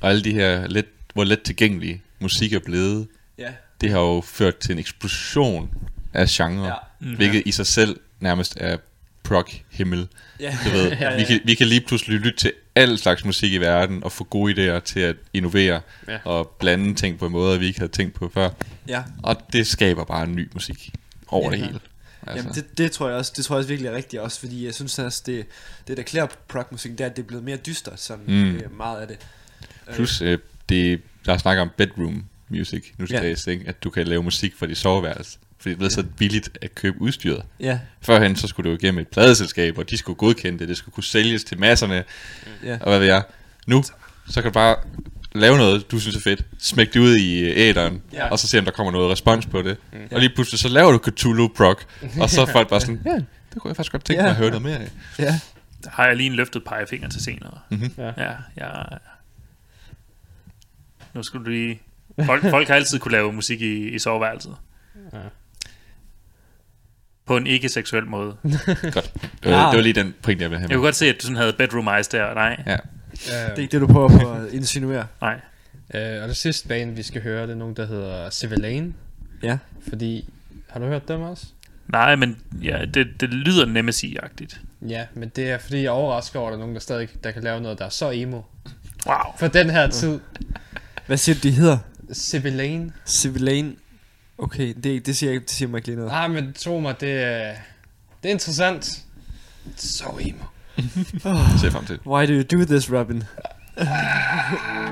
og alle de her let, hvor let tilgængelige musik er blevet, ja. det har jo ført til en eksplosion af genre, Ja. Mm. hvilket i sig selv nærmest er prog-himmel. Ja. Du ved, Ja, ja. vi, kan, vi kan lige pludselig lytte til al slags musik i verden og få gode idéer til at innovere Ja. og blande ting på en måde, vi ikke havde tænkt på før. ja. Og det skaber bare en ny musik over Ja. det hele. Altså, Jamen, det, det, tror jeg også, det tror jeg også virkelig er rigtigt også, fordi jeg synes også, det, det der klæder prog-musik, det er, at det er blevet mere dystert, sådan Mm. øh, meget af det. Plus, øh, det, der er snak om bedroom music nu til Ja. dags, ikke? at du kan lave musik for dit soveværelse. Fordi det er blevet så billigt at købe udstyret. Ja, Førhen så skulle du jo igennem et pladeselskab, og de skulle godkende det, det skulle kunne sælges til masserne, ja. og hvad ved jeg. Nu, så kan du bare lave noget, du synes er fedt, smæk det ud i æderen, Ja. og så se om der kommer noget respons på det. Mm. Og lige pludselig så laver du Cthulhu prog, og så er folk bare sådan, ja, det kunne jeg faktisk godt tænke Ja. mig at høre noget mere af. ja. Der har jeg lige en løftet pegefinger til senere. Mhm. Ja. Ja, ja. Nu skulle du lige... Folk, folk har altid kunne lave musik i, i soveværelset. Ja. På en ikke-seksuel måde. Godt. Øh, Ah. det var lige den point, jeg ville have Jeg kunne godt se, at du sådan havde bedroom eyes der. Nej, Ja. Det er ikke det, du prøver på at insinuere. nej. Øh, og det sidste band, vi skal høre, det er nogen, der hedder Civilane. Ja. Fordi, har du hørt dem også? Nej, men ja, det, det lyder Nemesis-agtigt. Ja, men det er fordi, jeg er overrasket over, at der er nogen, der stadig der kan lave noget, der er så emo. Wow. For den her tid, Hvad siger du, de hedder? Civilane. Civilane. Okay, det, det, siger, jeg- det siger mig ikke lige noget. Ah, men tro mig, det er, det er interessant. Så emo. Ser frem til. Why do you do this, Robin?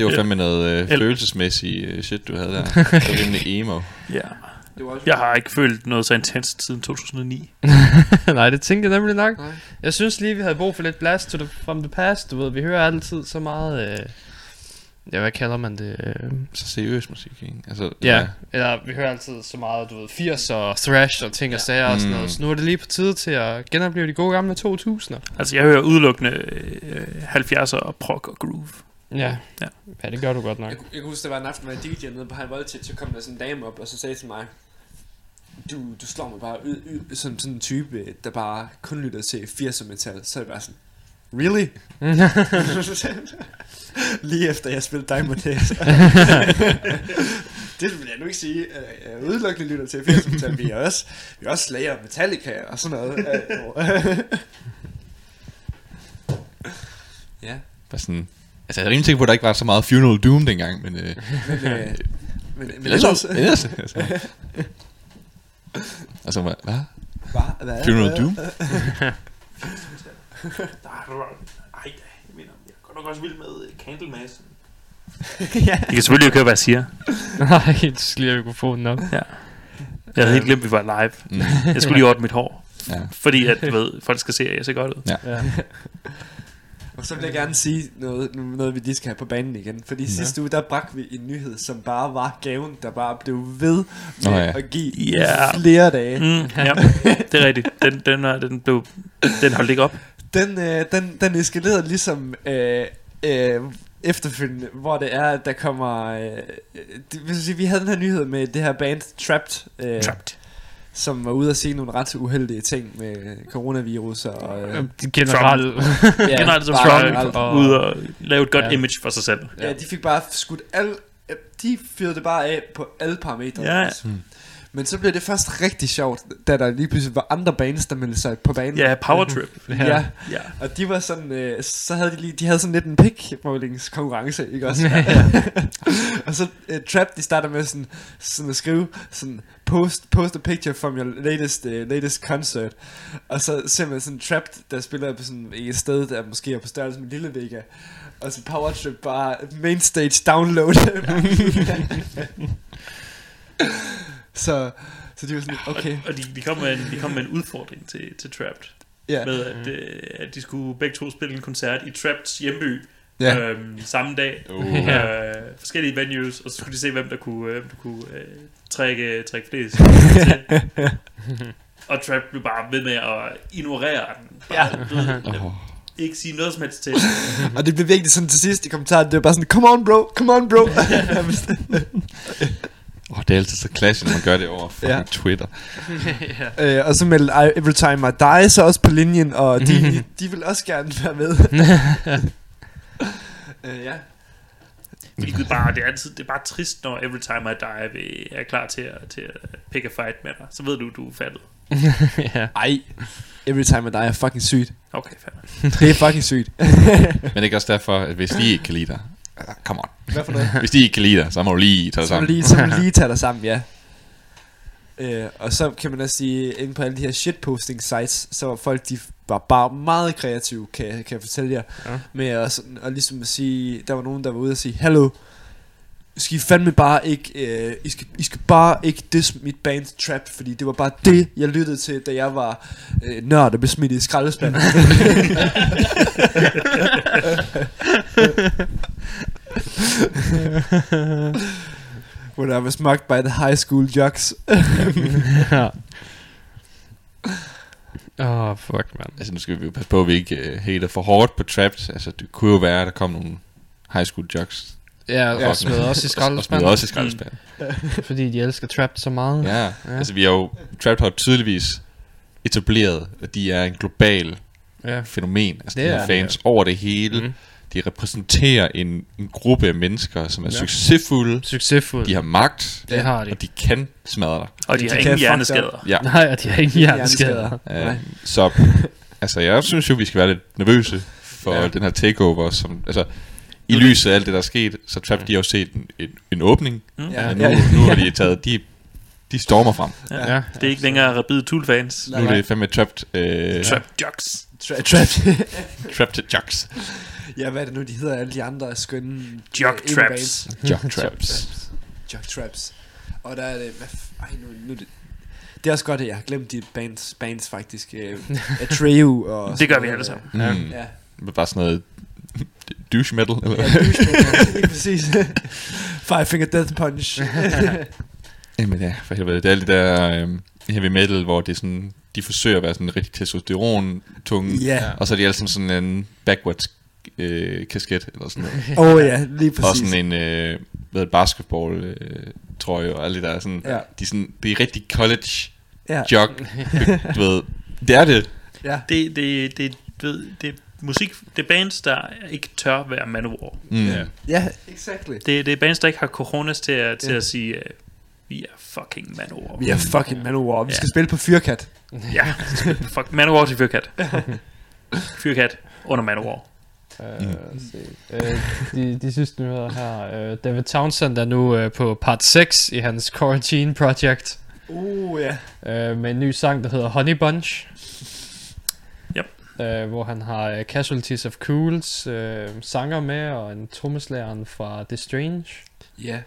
Det var Ja. fandme noget øh, El- følelsesmæssigt øh, shit, du havde der. Det var rimelig emo. Ja. Det var også Jeg har ikke følt noget så intenst siden 2009. Nej, det tænkte jeg nemlig nok. Nej. Jeg synes lige, vi havde brug for lidt blast to the, from the past. Du ved, vi hører altid så meget... Øh, ja, hvad kalder man det? Øh, Så seriøs musik, ikke? Altså, ja, eller vi hører altid så meget, du ved, 80 og thrash og ting og sager og sådan Mm. noget. Så nu er det lige på tide til at genopleve de gode gamle 2000'er. Altså, jeg hører udelukkende øh, 70'er og prog og groove. Ja. Ja. ja, det gør du godt nok. Jeg, jeg kan huske, der var en aften, hvor jeg DJ nede på High Voltage, så kom der sådan en dame op, og så sagde til mig, du, du slår mig bare ud, ud som sådan en type, der bare kun lytter til 80'er metal. Så er det bare sådan, really? Lige efter jeg spillede Diamond Days. det vil jeg nu ikke sige. Jeg udelukkende lytter til 80'er metal. Vi er også, vi er også Slayer, Metallica og sådan noget. ja, Bare sådan, altså, jeg er rimelig sikker på, at der ikke var så meget Funeral Doom dengang, men... Øh, men, øh, men, men men ellers... ellers, altså. Altså, hvad? hvad? Hvad? Funeral Doom? Nej, jeg mener, jeg er godt nok også vild med øh, Candlemassen. ja. I kan selvfølgelig ikke høre, hvad jeg siger. Nej, lige have mikrofonen op. Ja. Jeg havde helt glemt, at vi var live. Mm. Jeg skulle lige ordne mit hår. Ja. Fordi at, du ved, folk skal se, at jeg ser godt ud. Ja. Og så vil jeg gerne sige noget, noget vi lige skal have på banen igen. Fordi ja. sidste uge, der bragte vi en nyhed, som bare var gaven, der bare blev ved med oh, ja. at give Ja. flere dage. Mm. Ja, det er rigtigt. Den, den, den, blev, den holdt ikke op. Den, øh, den, den eskalerede ligesom øh, øh, efterfølgende, hvor det er, at der kommer... Øh, det vil sige, vi havde den her nyhed med det her band Trapped, øh, Trapped. Som var ude at sige nogle ret uheldige ting med coronavirus og... Øh, Generelt. ja, Generelt som Trump generelt. og- ud og lave et godt Ja. image for sig selv. Ja, de fik bare skudt alle... De fyrede det bare af på alle parametre. Ja. Men så blev det først rigtig sjovt, da der lige pludselig var andre bands, der meldte sig på banen. Ja, Power Trip. Ja. ja. Ja. Og de var sådan, øh, så havde de lige, de havde sådan lidt en pick konkurrence, ikke også? og så uh, Trap, de starter med sådan, sådan at skrive sådan, post, post a picture from your latest, uh, latest concert. Og så ser man sådan Trap, der spiller på sådan et sted, der måske er på størrelse med Lille Vega. Og så Power Trip bare main stage download. Så, så de var sådan, okay. Og de, de, kom med en, de kom med en udfordring til, til Trapped. Ja. Med at, øh, at de skulle begge to spille en koncert i Trappeds hjemby. Ja. Øhm, samme dag. Uh. Øh, forskellige venues. Og så skulle de se, hvem der kunne, øh, der kunne øh, trække, trække flest. og Trap blev bare ved med at ignorere den. Bare, ja. ved, Oh. ikke sige noget som helst til. Og det blev virkelig sådan til sidst i kommentaren, det var bare sådan, come on bro, come on bro. Oh, det er altid så klassisk, når man gør det over fucking Ja. ja. Twitter. øh, og så meldte Every Time I Die så også på linjen, og de, de vil også gerne være med. øh, ja. Hvilket bare, det er altid, det er bare trist, når Every Time I Die vil- er klar til at, til at pick a fight med dig. Så ved du, du er fattet. ja. Ej, Every Time I Die er fucking sygt. Okay, fair. Det er fucking sygt. Men det er også derfor, at hvis de ikke kan lide dig, altså, come on. Hvad for noget? Hvis de ikke kan lide dig, så må du lige tage dig sammen. lige, så må du lige tage dig sammen, ja. Øh, og så kan man også sige, inde på alle de her shitposting sites, så var folk, de var bare meget kreative, kan, jeg- kan jeg fortælle jer. Ja. Med at, og ligesom at sige, der var nogen, der var ude og sige, Hallo, skal I fandme bare ikke, øh, I, skal, I skal bare ikke diss mit band Trap, fordi det var bare det, jeg lyttede til, da jeg var øh, nørd og blev smidt i skraldespanden. When I was mocked by the high school jocks. ja. Åh, oh, fuck, man. Altså nu skal vi jo passe på, at vi ikke uh, hater for hårdt på Trapped. Altså det kunne jo være, at der kom nogle high school jocks. Ja, og smed også i Og skraldespanden, også i skraldespanden. fordi de elsker Trapped så meget. Ja, ja, altså vi har jo, Trapped har jo tydeligvis etableret, at de er en global ja. fænomen. Altså Det de er har fans over det hele. Mm. De repræsenterer en, en gruppe af mennesker, som er Ja. succesfulde. Succesfuld. De har magt, det har de. og de kan smadre dig. Og de De har kan ingen hjerneskader. Ja. Nej, og de har ingen hjerneskader. Hjerneskader. Uh, så altså, jeg synes jo, vi skal være lidt nervøse for Ja. ja. den her takeover. Som, altså, I lyset af alt det, der er sket, så Trap, de har jo set en, en, en åbning. Mm. Ja. Ja, nu, nu har de taget, de, de stormer frem. Ja. Ja. Det er ikke længere Rabid Tool-fans. Nu er det fandme trapped, øh, Trap Jocks. Tra- Trapped. trapped jocks. Ja, hvad er det nu, de hedder, alle de andre skønne... Øh, Traps. emo-bands? Jock Traps. Jog Traps. Og der er det... Hvad f- ej, nu, nu det... Det er også godt, at jeg har glemt de bands, bands faktisk. Øh, Atreyu og... Det gør vi alle sammen. Mm. Ja. Det var bare sådan noget douche metal, eller Ja, douchebag, lige præcis. Five Finger Death Punch. Jamen ja, for helvede. Det er alle de der øhm, heavy metal, hvor det er sådan, de forsøger at være sådan rigtig testosteron-tunge. Ja. Og så er de alle sammen sådan en backwards øh, kasket, eller sådan noget. Åh oh, ja, lige og præcis. sådan en øh, hvad det, basketball øh, trøje og alt det der. Sådan, Ja. de er sådan, det er rigtig college Ja. jog. du ved, det er det. Ja. Det, det, det, ved, det musik, det er bands, der ikke tør være Manowar. Mm. Ja. Ja, exactly. Det, det er bands, der ikke har coronas til at, til Ja. at sige, uh, vi er fucking Manowar. Vi er fucking Manowar. Vi Ja. skal spille på Fyrkat. Ja, fuck, Manowar til Fyrkat. Fyrkat under Manowar. Uh, uh, de, de sidste nyheder her. Uh, David Townsend er nu uh, på part 6 i hans Quarantine Project. Uh, ja. Uh, med en ny sang, der hedder Honey Bunch. Uh, hvor han har uh, Casualties of Cools uh, sanger med, og en trommeslæren fra The Strange. Ja.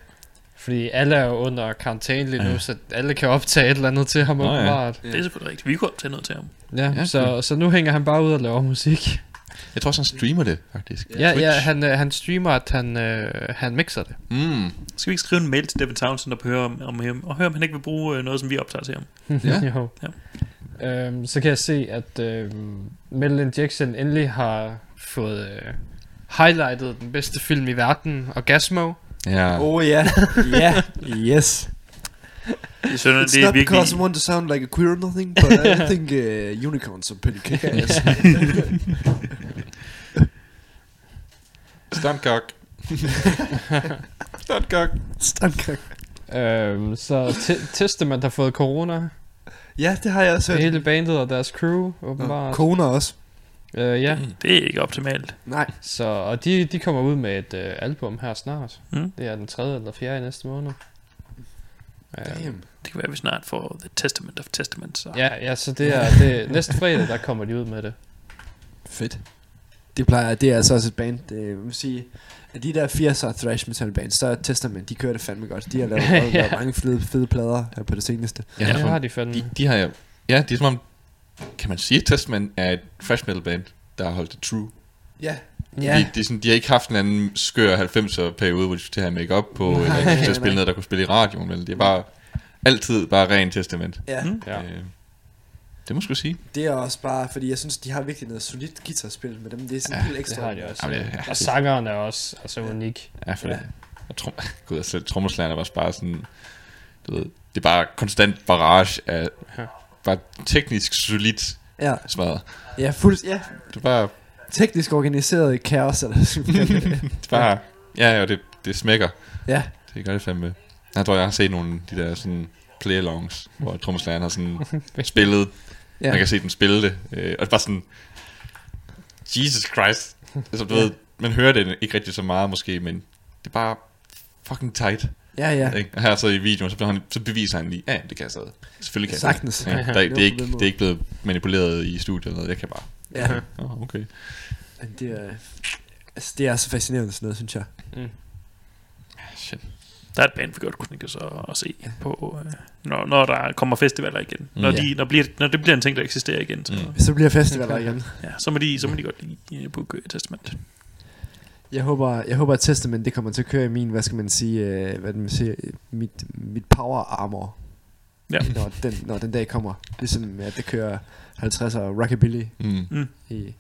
Fordi alle er jo under karantæne lige nu, Ja. så alle kan optage et eller andet til ham Nå ja. åbenbart. Det er selvfølgelig rigtigt. Vi kunne tage noget til ham. Ja, Ja, så, så nu hænger han bare ud og laver musik. Jeg tror også, han streamer det, faktisk. Ja, ja, han, øh, han streamer, at han, øh, han mixer det. Mm. Skal vi ikke skrive en mail til David Townsend og høre om, om ham, og høre, om han ikke vil bruge øh, noget, som vi optager til ham? Ja. jo. Ja. Øhm, så kan jeg se, at øh, Metal Injection endelig har fået øh, highlightet den bedste film i verden, Orgasmo. Ja. Oh, ja. Ja. Yes. Det er, sådan, It's det er not virkelig... because I want to sound like a queer or nothing, but I think uh, unicorns are pretty kick-ass. Stuntcock. Stuntcock. Standkak. Øhm, så te- Testament har fået corona. Ja, det har jeg også hørt. Hele bandet og deres crew, åbenbart. Kona også. Øh, ja, Det er ikke optimalt. Nej. så, og de, de kommer ud med et øh, album her snart. Mm. Det er den tredje eller fjerde i næste måned. Øh, Damn. Det kan være, at vi snart får The Testament of Testament. Så. Ja, ja, så det er det, næste fredag, der kommer de ud med det. Fedt. Det plejer, det er altså også et band, det jeg vil sige, de der 80'er thrash metal bands, så er Testament, de kører det fandme godt. De har lavet, Ja. lavet mange fede, fede plader her på det seneste. Ja, det har de fandme. de, de har jo... Ja, det er som om... Kan man sige, at Testament er et fresh metal band, der har holdt det true? Ja. Ja. De, de, sådan, de har ikke haft en anden skør 90'er periode, hvor de skulle til at have make-up på, Nej, eller de skulle spille noget, der kunne spille i radioen. Vel? Det er bare altid bare ren Testament. Ja. Mm. Ja. Øh, det må jeg sgu sige. Det er også bare, fordi jeg synes, de har virkelig noget solidt guitarspil med dem. Det er sådan Ja, ja, helt Det ekstra. har de også. Jamen, det- ja, og det- sangeren er også altså unik. Ja, for Ja. ja. det. Og trum, Gud, jeg selv trommeslageren er også bare sådan... Du ved, det er bare konstant barrage af... Ja. Bare teknisk solidt Ja, svaret. ja, fuld, ja, Det er bare... teknisk organiseret kaos, eller sådan noget. Det er bare ja, ja, det, det smækker. Ja, Det gør det fandme. Jeg tror, jeg har set nogle af de der sådan play-alongs, hvor trommeslageren har sådan spillet. Ja. Man kan se dem spille det. Øh, og det er bare sådan... Jesus Christ. Altså, du Ja. ved, man hører det ikke rigtig så meget måske, men det er bare fucking tight. Ja, ja. Ikke? Og her så i videoen, så, han, så beviser han lige, ja, det kan jeg stadig. Selvfølgelig kan jeg stadig. Ja, der, Det det, det, er ikke, det er ikke blevet manipuleret i studiet eller noget, jeg kan bare. Ja, Oh, okay. men det er, altså, det er så fascinerende sådan noget, synes jeg. Shit. Der er et band, vi godt kunne tænke os at, at se på, øh, når, når der kommer festivaler igen. Når, Mm. de, når, bliver, når det bliver en ting, der eksisterer igen, så, Mm. Så bliver festivaler igen. ja, så, må de, så må de godt lige booke et testament. Jeg håber, jeg håber at Testament det kommer til at køre i min, hvad skal man sige, øh, hvad man siger, mit, mit power armor. Ja. Når den, når den dag kommer. Ligesom at det kører 50'er rockabilly Mm. i,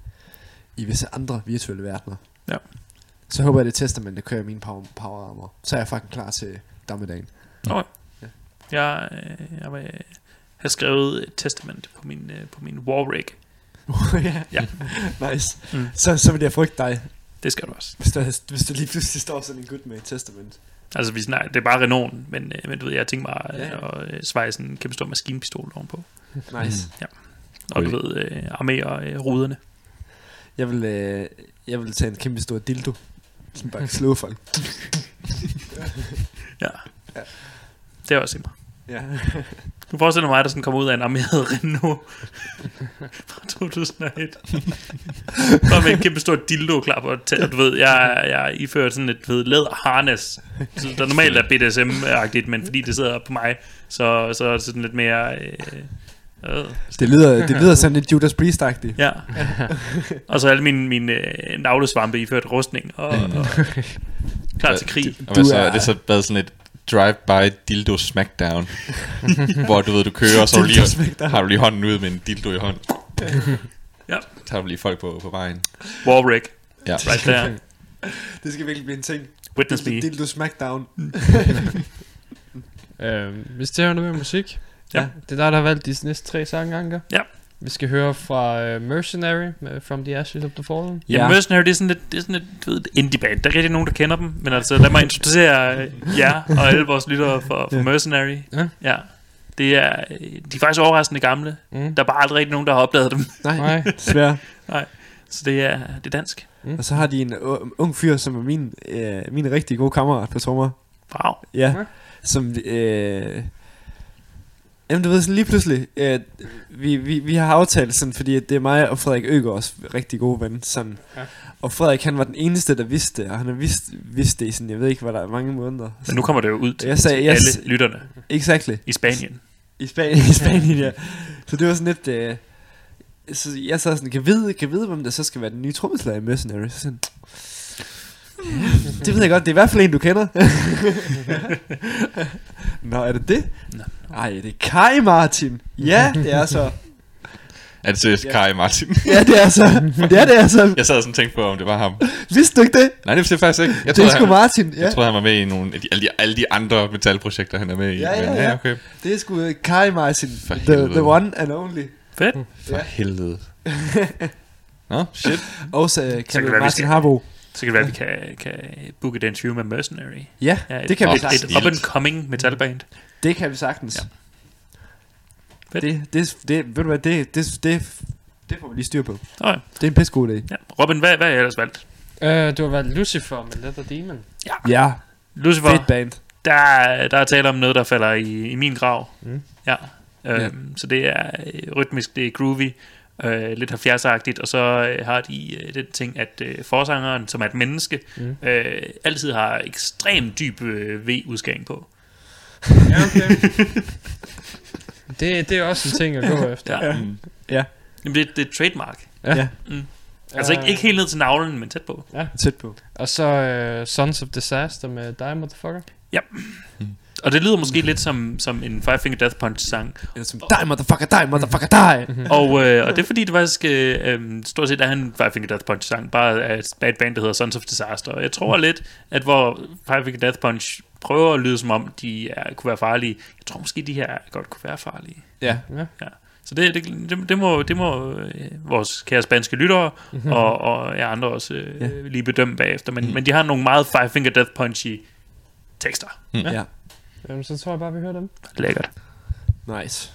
i visse andre virtuelle verdener. Ja. Så håber jeg, det Testament, der kører i min power, power armor. Så er jeg fucking klar til dommedagen. Jeg, øh, jeg vil have skrevet et testament på min, øh, på min war rig. ja. Ja. nice. Mm. Så, så vil jeg frygte dig, Det skal du også. hvis der, hvis der lige pludselig står sådan en gut med et testament. Altså, vi snakker, det er bare Renault, men, øh, men du ved, jeg tænker mig Ja, ja, ja. ja. at sveje sådan en kæmpe stor maskinpistol ovenpå. Nice. Og du Okay. ved, øh, armere øh, ruderne. Jeg vil, øh, jeg vil tage en kæmpe stor dildo. Som bare slå folk. Ja. Ja. Det er også mig. Ja. Du forestiller mig, der sådan kommer ud af en armeret Renault fra 2001. Bare med en kæmpe stor dildo klar på at du ved, jeg, jeg er iført sådan et ved, så der normalt er BDSM-agtigt, men fordi det sidder på mig, så, så er det sådan lidt mere... Øh, Det lyder, det lyder sådan lidt Judas Priest-agtigt. ja. Og så alle mine, mine øh, navlesvampe iført rustning og, og klar til krig. Hvad Du så, er- er det så været sådan et drive-by dildo smackdown, hvor du ved, du kører, og så har du, Dildo lige, har du lige hånden ud med en dildo i hånden. Ja. Så tager du lige folk på, på vejen. Warwick, Ja. right there. Det skal virkelig blive en ting. Witness me. Dildo Smackdown. Øh, hvis det er noget med musik. Ja. Det er dig, der har valgt de næste tre sange, Anker. Ja. Vi skal høre fra uh, Mercenary med From the Ashes of the Fallen. Ja, Ja. Mercenary, det er sådan lidt, det er sådan et, du ved, et indie band. Der er rigtig nogen, der kender dem. Men altså, lad mig introducere øh, jer og alle vores lyttere for, for Ja. Mercenary. Ja. ja. Det er, øh, de er faktisk overraskende gamle. Mm. Der er bare aldrig rigtig nogen, der har opdaget dem. Nej, Nej. desværre. Så det er, det er dansk. Og så har de en u- ung fyr, som er min, øh, min rigtig gode kammerat på trommer. Wow. Ja. Ja. Som, øh, jamen du ved sådan lige pludselig, øh, vi, vi, vi har aftalt sådan, fordi at det er mig og Frederik Øgaards rigtig gode ven, sådan. Ja. Og Frederik han var den eneste, der vidste det, og han har vidst, vidst det i sådan, jeg ved ikke, hvad der er mange måneder. Men nu kommer det jo ud til, Jeg sagde, til jeg alle lytterne Exactly. i Spanien. I Spanien, i Spanien ja. Så det var sådan lidt... Øh, så jeg sad sådan, kan vide, kan vide, hvem der så skal være den nye trommeslager i Mercenary. Så sådan, ja, det ved jeg godt, det er i hvert fald en, du kender. Nå, er det det? Nå. Ej, det er Kai Martin. Ja, det er så. Er det seriøst Ja. Kai Martin? Ja, det er så. Ja, det er så. Jeg sad sådan og tænkte på, om det var ham. Vidste du ikke det? Nej, det vidste jeg faktisk ikke. Jeg det troede, er sgu han, Martin. Ja, jeg troede, han var med i nogle af de, alle, de, alle de andre metalprojekter, han er med i. Ja, ja, Men, ja. okay. det er sgu øh, Kai Martin. For The, helvede. the one and only. Fedt. For Ja. helvede. Nå, shit. Også uh, kan det kaldet være, Martin Harbo. Så kan det være, at vi kan, kan booke et interview med Mercenary. Ja, Ja, et, det kan vi et, et up-and-coming metalband. Det kan vi sagtens. Ja. Ja. Fedt. Det, det, det, ved du hvad, det, det, det, det får vi lige styr på. Okay. Det er en pisse god idé. Ja. Robin, hvad, hvad har jeg ellers valgt? Øh, du har valgt Lucifer med Leather Demon. Ja, Lucifer, fedt band. der, er- der er tale om noget, der falder i, i min grav. Mm. Ja. Øhm, Så det er øh, rytmisk, det er groovy, øh, lidt 70'er-agtigt, og så øh, har de øh, den ting, at øh, forsangeren, som er et menneske, Mm. øh, altid har ekstremt dyb øh, V-udskæring på. Ja, okay. det, det er også en ting at gå efter. Ja. Mm. Jamen, det, det er trademark. Ja. Ja. Mm. Altså ikke, ikke helt ned til navlen, men tæt på. Tæt på. Og så uh, Sons of Disaster med Die Motherfucker. Og det lyder måske lidt som, som en Five Finger Death Punch sang. Eller som, die motherfucker, die motherfucker, die. og, øh, og det er fordi, det faktisk øh, øh, stort set er en Five Finger Death Punch sang, bare af et bad band, der hedder Sons of Disaster. Og jeg tror lidt, at hvor Five Finger Death Punch prøver at lyde som om, de er, kunne være farlige, jeg tror måske, de her godt kunne være farlige. Ja. Ja. Så det, det, det, det må, det må øh, vores kære spanske lyttere og, og jeg andre også øh, Ja. lige bedømme bagefter. Men, Mm. men de har nogle meget Five Finger Death Punchy tekster. Ja. Jamen, så tror jeg bare, vi hører dem. Lækkert. Nice.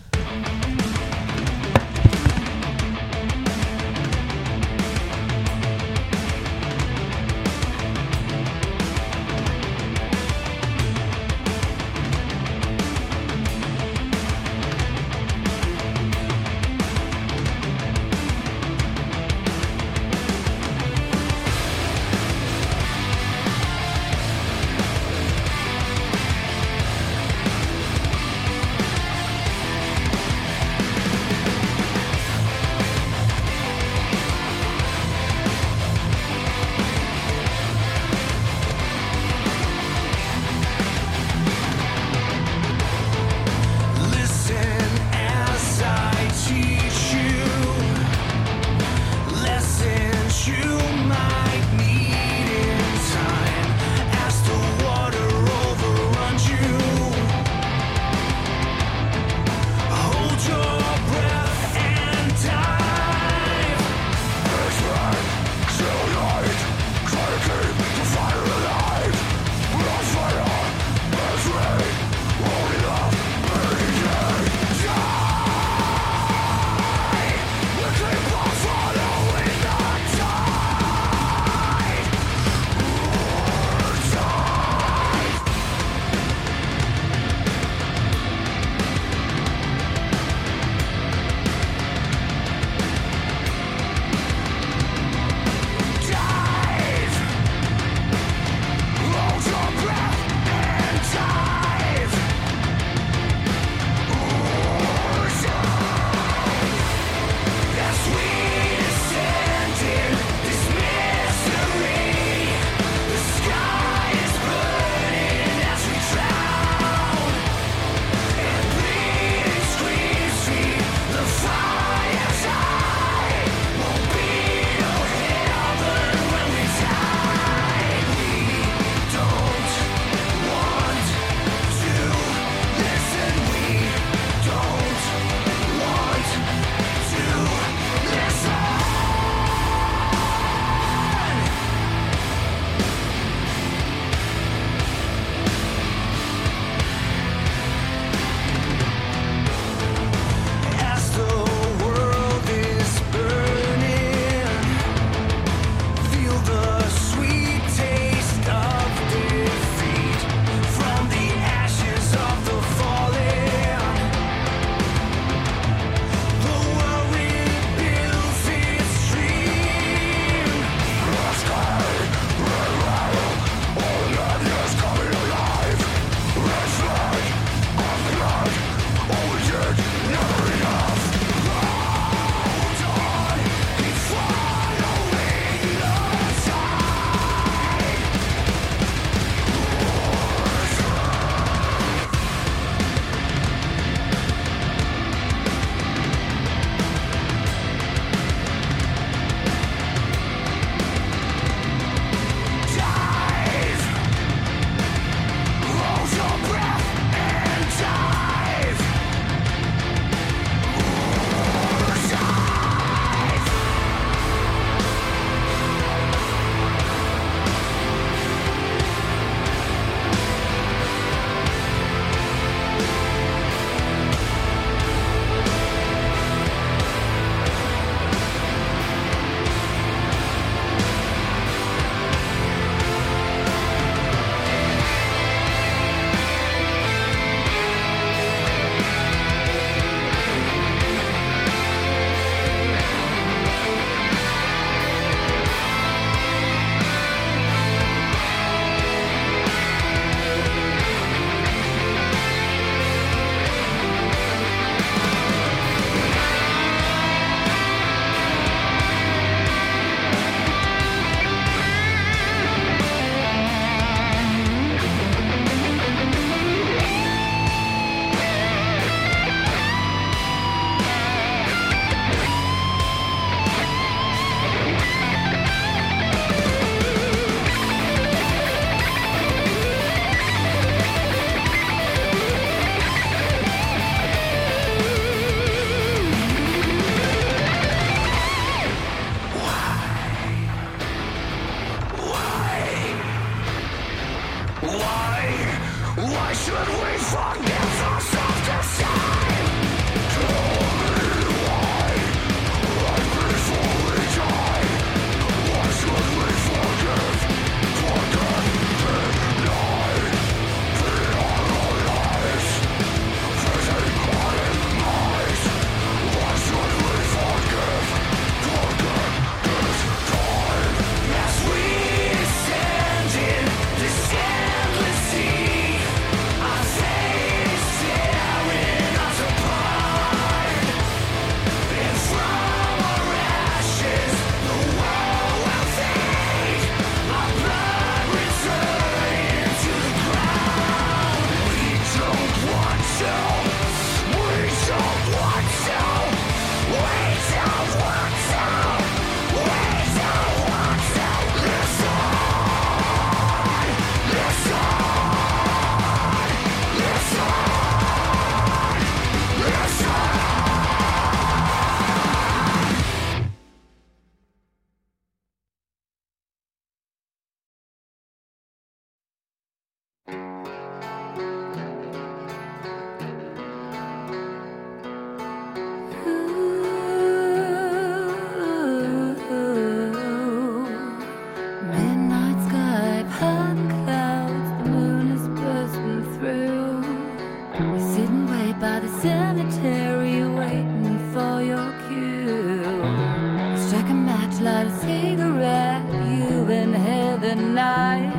just light a cigarette, you inhale the night.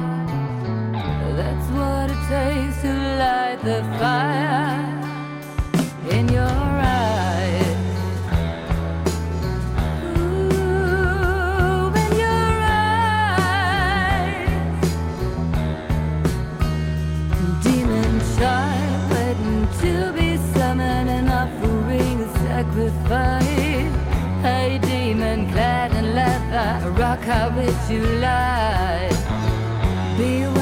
That's what it takes to light the fire. how would you lie? Be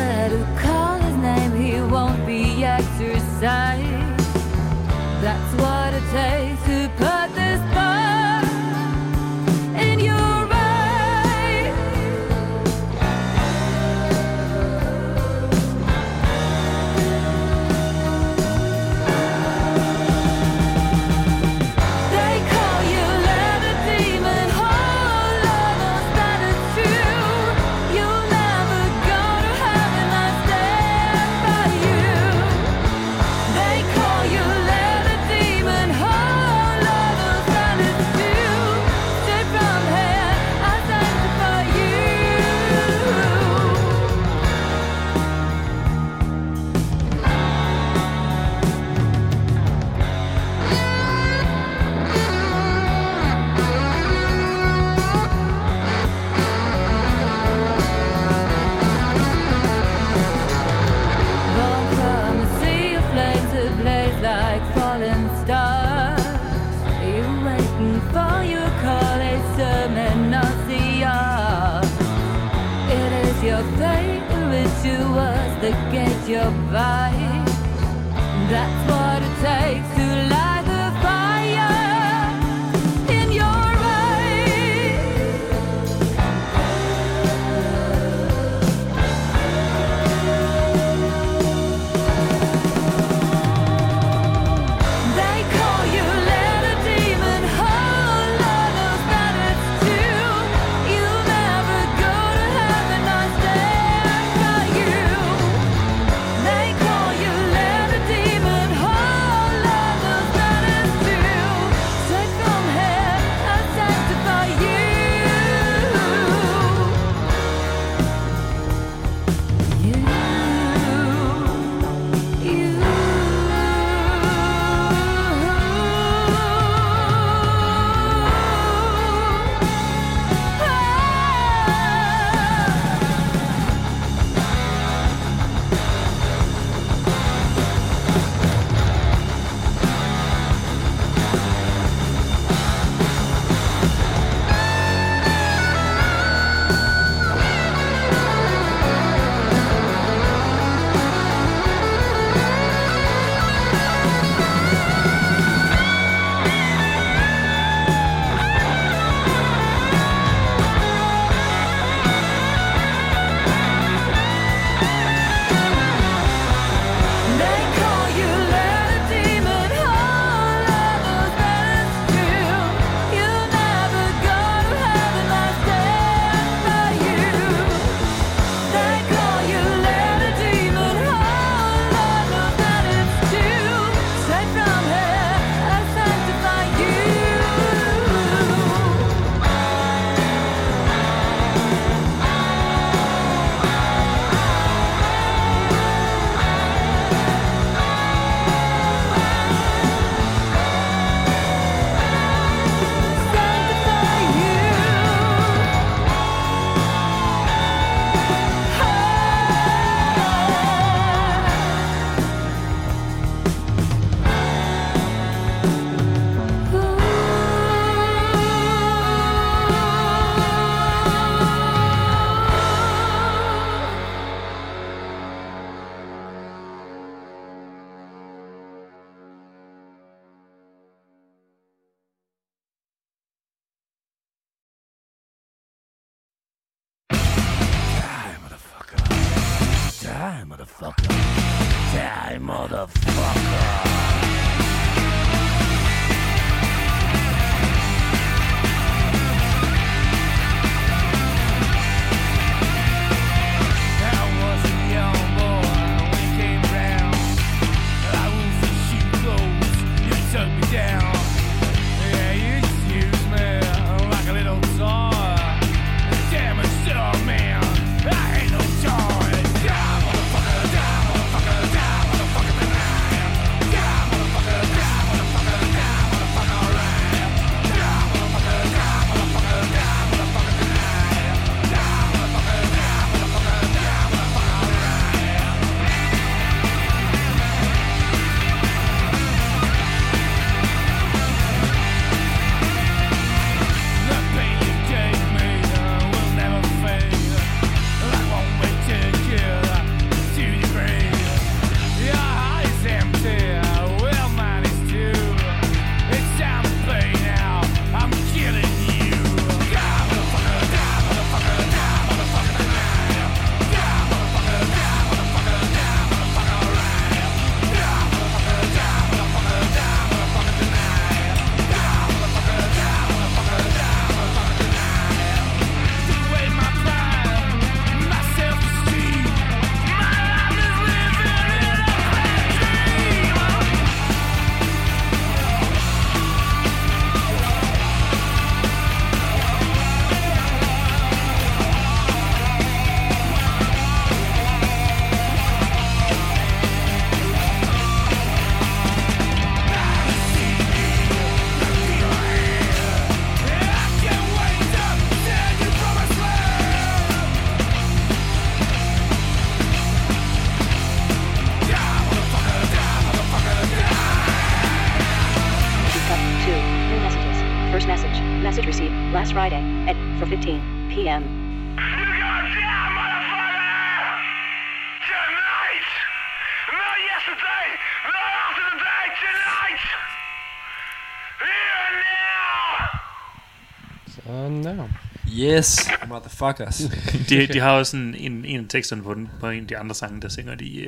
Yes, motherfuckers. De, de har også en, en, en af teksterne på, den, på en af de andre sange, der synger de...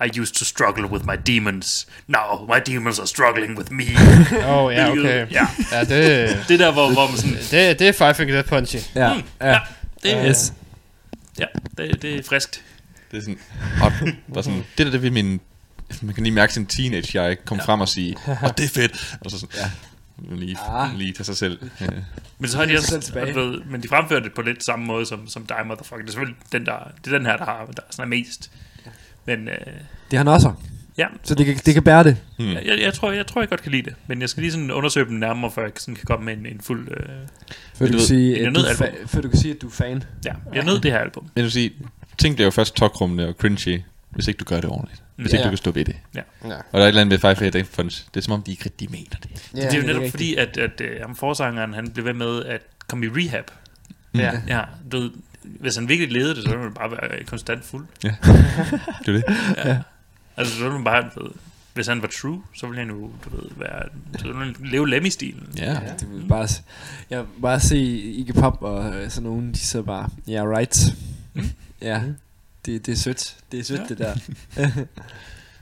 Uh, I used to struggle with my demons. Now my demons are struggling with me. Åh, oh, ja, okay. Ja. Ja, det, Det der, hvor, hvor man sådan... det, det er Five Finger Death Punchy. ja, ja. Det, er- Yes. ja, det, det er friskt. Det er sådan, og, bare sådan, det der, det vil min, man kan lige mærke sin teenage jeg komme ja. frem og sige, og det er fedt. Og så sådan, ja. Lige, Ah. lige tage sig selv. Ja. Men så har de Så også, selv tilbage. ved, men de fremfører det på lidt samme måde som, som dig, motherfucker. Det er selvfølgelig den, der, det er den her, der, har, der sådan er mest. Men øh, Det er han også. ja, Så det kan, det kan bære det. Hmm. jeg, jeg, tror, jeg tror, jeg godt kan lide det. Men jeg skal lige sådan undersøge dem nærmere, før jeg sådan kan komme med en, en fuld... Øh, Før du, ved, sige, en at du, er fa- før du kan sige, at du er fan. ja, jeg nød det her album. Men du sige, ting bliver jo først tokrummende og cringy, hvis ikke du gør det ordentligt. Hvis Ja. ikke du kan stå ved det. Ja. Ja. Og der er et eller andet med Five Finger Death Punch. Det er som om, de ikke rigtig mener det. Ja, det er jo netop fordi, at, at uh, ham forsangeren, han blev ved med at komme i rehab. Ja. Ja, du hvis han virkelig levede det, så ville han bare være konstant fuld. Det er det. Ja. Altså, så ville man bare, ved, hvis han var true, så ville han jo, du ved, være, så ville han leve Lemmy-stilen. Ja. Ja, det vil bare, vil bare se Iggy Pop og øh, sådan nogen, de sidder bare, ja, yeah, right. Ja, det, det er sødt. Det er sødt, Ja. det der.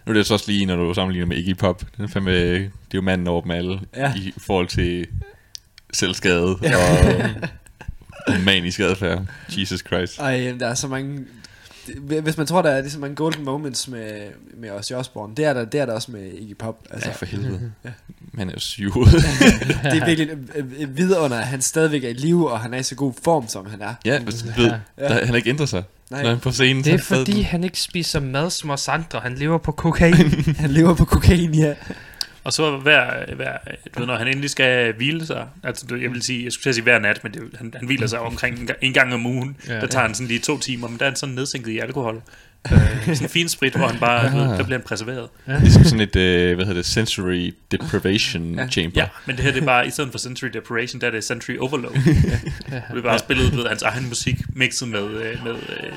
Nu er det så også lige, når du sammenligner med Iggy Pop. Den er fandme, det er jo manden over dem alle. Ja. I forhold til selvskade og manisk adfærd. Jesus Christ. Ej, der er så mange... Hvis man tror, der er lige så mange golden moments med, med Ozzy Osbourne, det er der, det er der også med Iggy Pop. Altså, Ja, for helvede. Ja. Man er jo syg. det er virkelig et, et vidunder, at han stadigvæk er i live, og han er i så god form, som han er. ja, ved, der, han har ikke ændret sig. Nej. Når han på scenen, Det er fordi, stadig- han ikke spiser mad som os andre. Han lever på kokain. Han lever på kokain, ja. Og så hver, hver, du ved, når han endelig skal hvile sig, altså jeg vil sige, jeg skulle sige hver nat, men det, han, han hviler sig omkring en, en gang om ugen, Ja. ja, der tager han sådan lige to timer, men der er han sådan nedsænket i alkohol. Øh, sådan en fin sprit, hvor han bare, du ved, der bliver han preserveret. Ligesom sådan et, øh, hvad hedder det, sensory deprivation Ja. chamber. Ja, men det her det er bare, i stedet for sensory deprivation, der er det sensory overload. Det er bare spillet ved hans egen musik, mixet med, øh, med øh,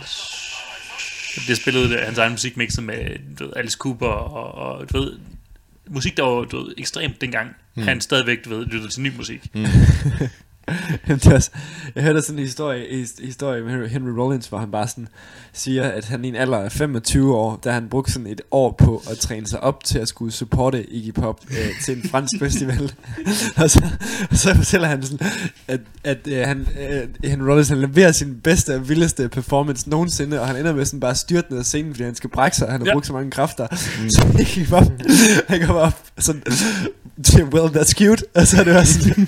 det er spillet øh, hans egen musik mixet med du ved, Alice Cooper og, og du ved, musik, der var du ved, ekstremt dengang. Mm. Han stadigvæk, du ved, lyttede til ny musik. Mm. Er også, jeg hørte sådan en historie, historie med Henry Rollins, hvor han bare sådan siger, at han i en alder af 25 år, der han brugt sådan et år på at træne sig op til at skulle supporte Iggy Pop øh, til en fransk festival. og, så, og så fortæller han sådan, at, at øh, han, øh, Henry Rollins han leverer sin bedste og vildeste performance nogensinde, og han ender med sådan bare styrt ned af scenen, fordi han skal brække sig, og han har Ja. brugt så mange kræfter. Mm. Så Iggy Pop, han kommer op sådan, well, that's cute, og så er det også sådan,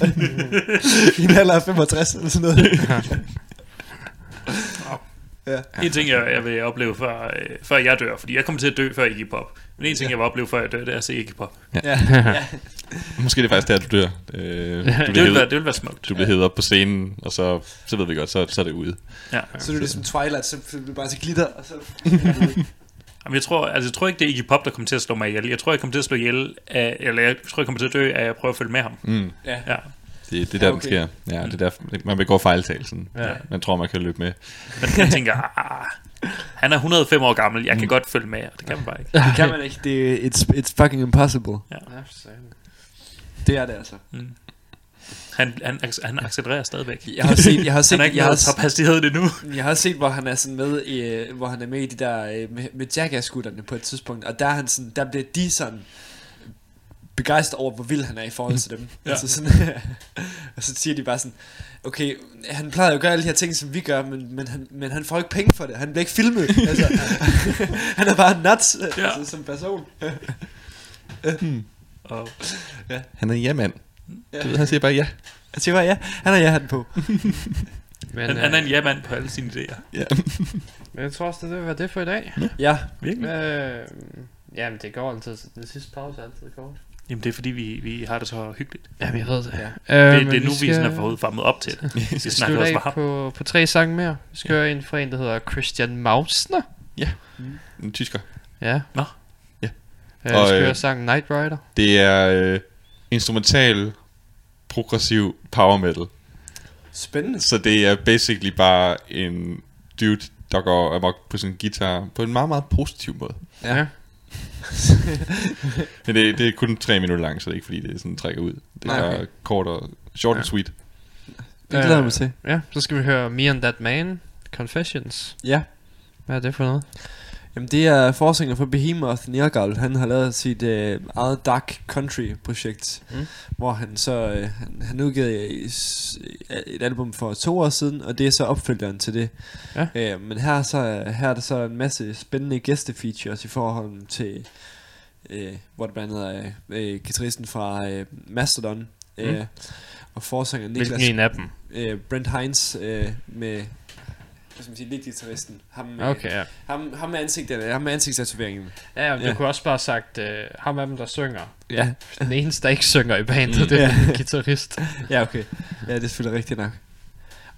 en alder af 65 eller sådan noget. ja. En ting, jeg, jeg vil opleve, før, øh, før jeg dør, fordi jeg kommer til at dø før Iggy Pop. Men en ting, jeg vil opleve, før jeg dør, det er at se Iggy Pop. Ja. ja. Måske er det faktisk der, du dør. Øh, du, Det bliver vil være, det vil være smukt. du bliver hævet op på scenen, og så, så ved vi godt, så, så er det ude. Ja. Så er det ligesom Twilight, så bliver det bare så glitter, og så... Jamen, jeg tror, altså, jeg tror ikke, det er Iggy Pop, der kommer til at slå mig ihjel. Jeg tror, jeg kommer til at slå ihjel af, eller jeg tror, jeg kommer til at dø af at prøve at følge med ham. Mm. Ja. Ja. Det, det er der, Ja, okay. den sker. Ja, det er der, man begår fejltagelsen. Ja. Man tror, man kan løbe med. Men jeg tænker, ah, han er 105 år gammel, jeg kan godt følge med, og det kan man bare ikke. Det kan man ikke. Det, it's, it's fucking impossible. Det er det altså. Mm. Han, han, han accelererer stadigvæk. Jeg har set, jeg har set, Han er ikke jeg har, nået tophastigheden endnu. jeg har set, hvor han er sådan med, i, hvor han er med i de der, øh, med, med jackass-gutterne på et tidspunkt, og der er han sådan, der bliver de sådan begejstret over, hvor vild han er i forhold til dem. Ja. ja. altså sådan, og så siger de bare sådan, okay, han plejer jo at gøre alle de her ting, som vi gør, men, men, han, men han får ikke penge for det. Han bliver ikke filmet. altså, han er bare nuts Ja. ja. altså, som person. Og, Han er en ja-mand. Ja. Du ved, han siger bare ja. Jeg siger bare, ja, han har ja-hatten på. Men, han, øh, han er en ja-mand på alle sine idéer. ja. men jeg tror også, det vil være det for i dag. Ja, Virkelig? Øh, jamen, det går altid. Den sidste pause er altid kort. Jamen, det er fordi, vi, vi har det så hyggeligt. Jamen, jeg ved det. Ja. Øh, Det, det er nu, vi skal sådan er fået varmet op til det. Vi snakker også ham. på, på tre sange mere. Vi skal høre en fra en, der hedder Christian Mausner. En tysker. Ja. Nå. Ja. Øh, vi skal øh, høre sangen Night Rider. Det er øh, instrumental progressiv power metal. Spændende. Så det er basically bare en dude, der går amok på sin guitar på en meget, meget positiv måde. Ja. Men det, det er kun tre minutter lang, så det er ikke fordi, det sådan trækker ud. Det er Nej, bare okay. kort og short and sweet. Det glæder jeg mig til. Ja, så skal vi høre Me and That Man, Confessions. Ja. Hvad er det for noget? Jamen det er forsanger for Behemoth, Nergal. Han har lavet sit øh, eget Dark Country projekt, Mm. hvor han så øh, han, han udgav et album for to år siden, og det er så opfølgeren til det. Ja. Øh, men her, er så, her er der så en masse spændende gæstefeatures i forhold til, øh, hvor det blandt andet er øh, guitaristen fra øh, Mastodon, øh, Mm. og forsanger Niklas Hvilken en af dem? øh, Brent Hines øh, med hvad skal man sige, lead-gitarristen. Ham, med- Okay, ja. ham, ham med ansigtet, ham med ansigtstatoveringen. Ja, ja, du Ja. kunne også bare have sagt, uh, ham af dem, der synger. Ja, Den eneste, der ikke synger i bandet, Mm. det er Ja. en guitarist. ja, okay. Ja, det er selvfølgelig rigtigt nok.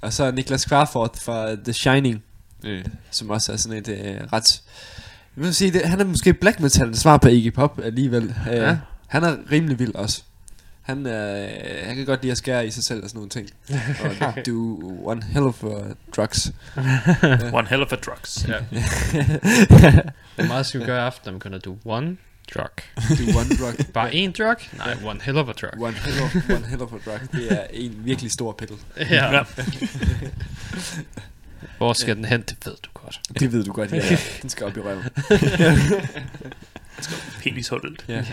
Og så Niklas Kvarford fra The Shining, øh, som også er sådan et øh, ret... Jeg vil sige, det, han er måske black metal svar på Iggy Pop alligevel. Øh, Ja. Han er rimelig vild også. Han, øh, han kan godt lide at skære i sig selv og sådan nogle ting. Og do one hell of uh, drugs. One hell of a drugs. Ja. Hvor meget skal vi gøre i aften, kan do one drug? Do one drug. Bare én drug? Nej, one hell of a drug. One hell of, one hell of a drug. Det er en virkelig stor pille. Ja. Hvor skal den hen? Det ved du godt. Det ved du godt, ja. ja. Den skal op i røven. Penishullet. Ja. Den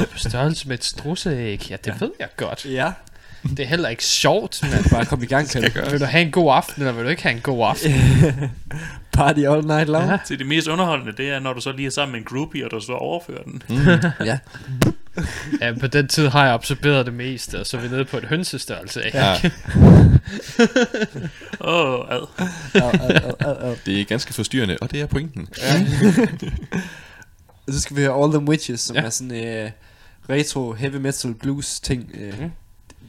er på størrelse med et strusseæg. Ja, det ja. ved jeg godt. ja. Det er heller ikke sjovt, men Bare kom i gang, kan du. vil du have en god aften, eller vil du ikke have en god aften? Party all night long. Ja. Så det mest underholdende, det er, når du så lige er sammen med en groupie, og du så overfører den. ja. Ja, på den tid har jeg absorberet det meste, og så er vi nede på et hønsestørrelse. Ikke? Ja, Åh, oh, ad. Det er ganske forstyrrende, og det er pointen. Og så skal vi høre All Them Witches, som Ja. ja. er sådan øh, retro heavy metal blues ting. Øh, Mhm.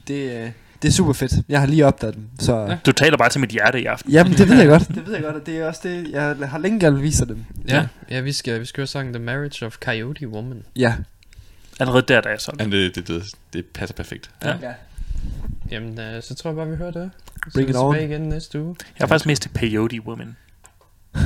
det, øh, det er super fedt. Jeg har lige opdaget dem. Så Ja. ja. Du taler bare til mit hjerte i aften. Jamen, det ved jeg godt. Det ved jeg godt, og det er også det, jeg har længe gerne vise dem. Ja, ja vi, skal, vi skal høre sangen The Marriage of Coyote Woman. Ja. Allerede der, der er sådan. Men det, det, det, det passer perfekt. Ja. ja. Jamen, øh, så tror jeg bare, vi hører det. Så Bring it vi on. tilbage igen næste uge. Jeg er faktisk mest til Peyote Woman.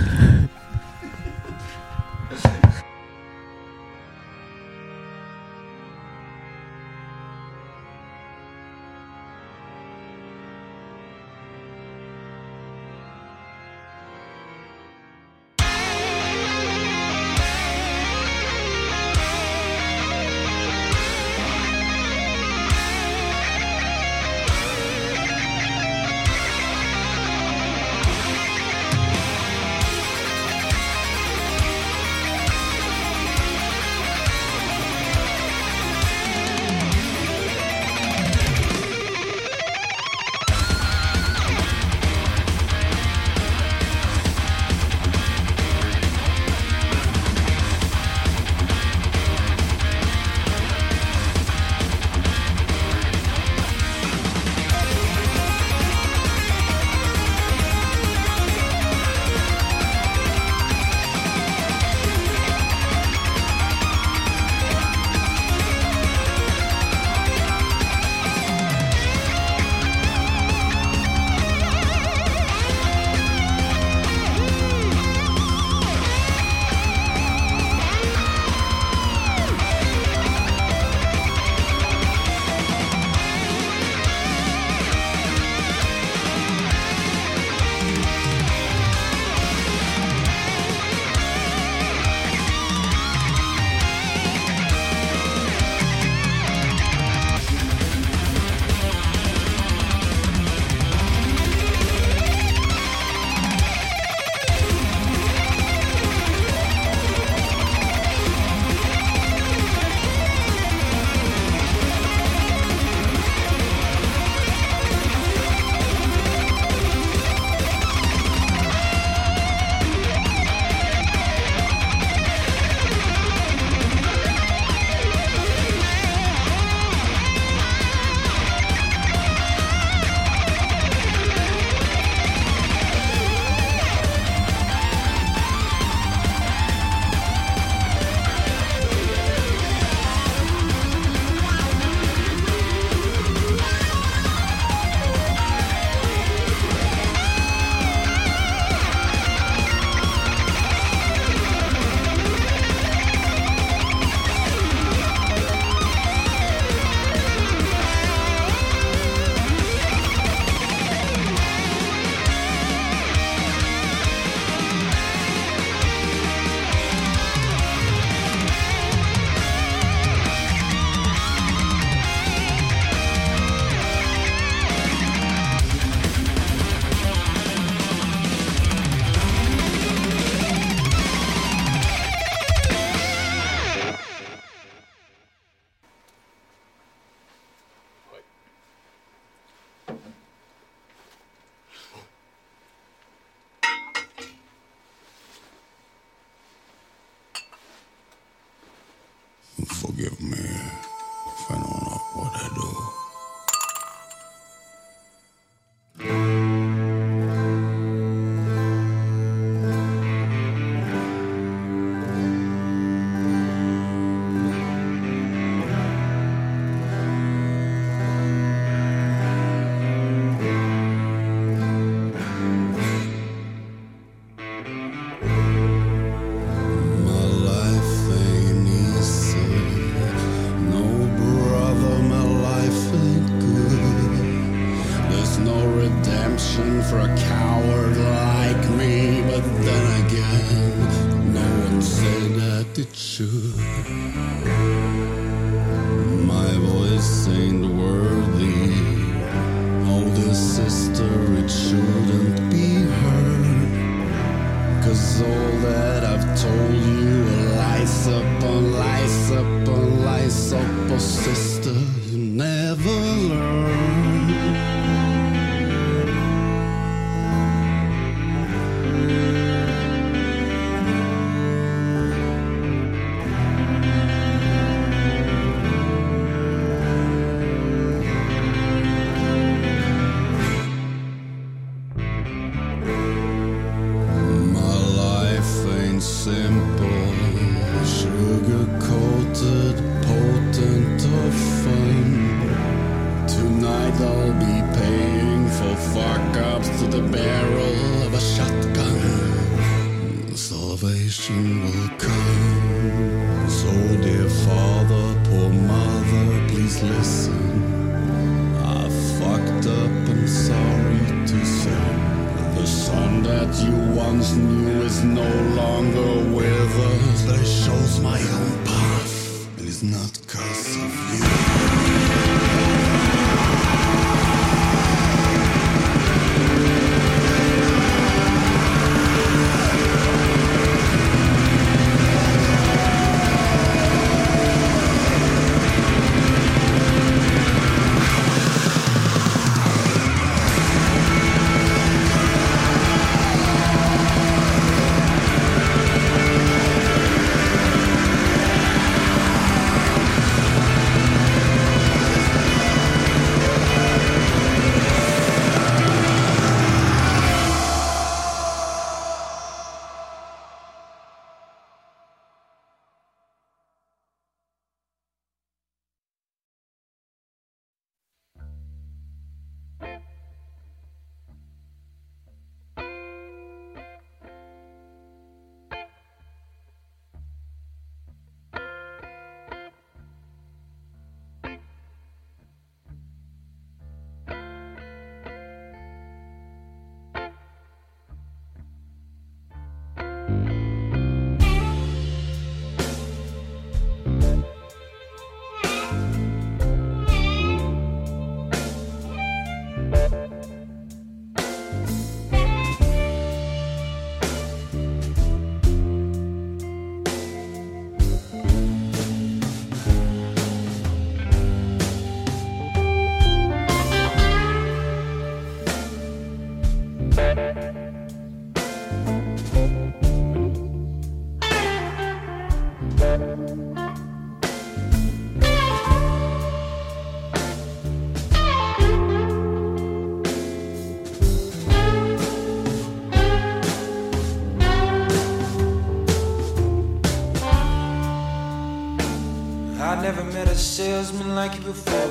met a salesman like you before.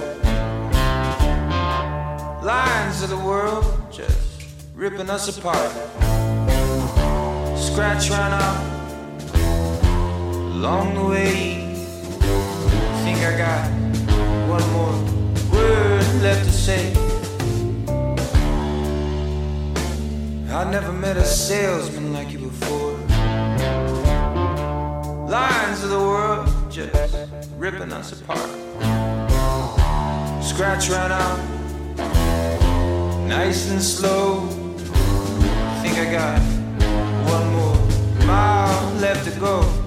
Lines of the world just ripping us apart. Scratch ran out along the way. Think I got one more word left to say. I never met a salesman like you before. Lines of the world ripping us apart. Scratch ran out, nice and slow. Think I got one more mile left to go.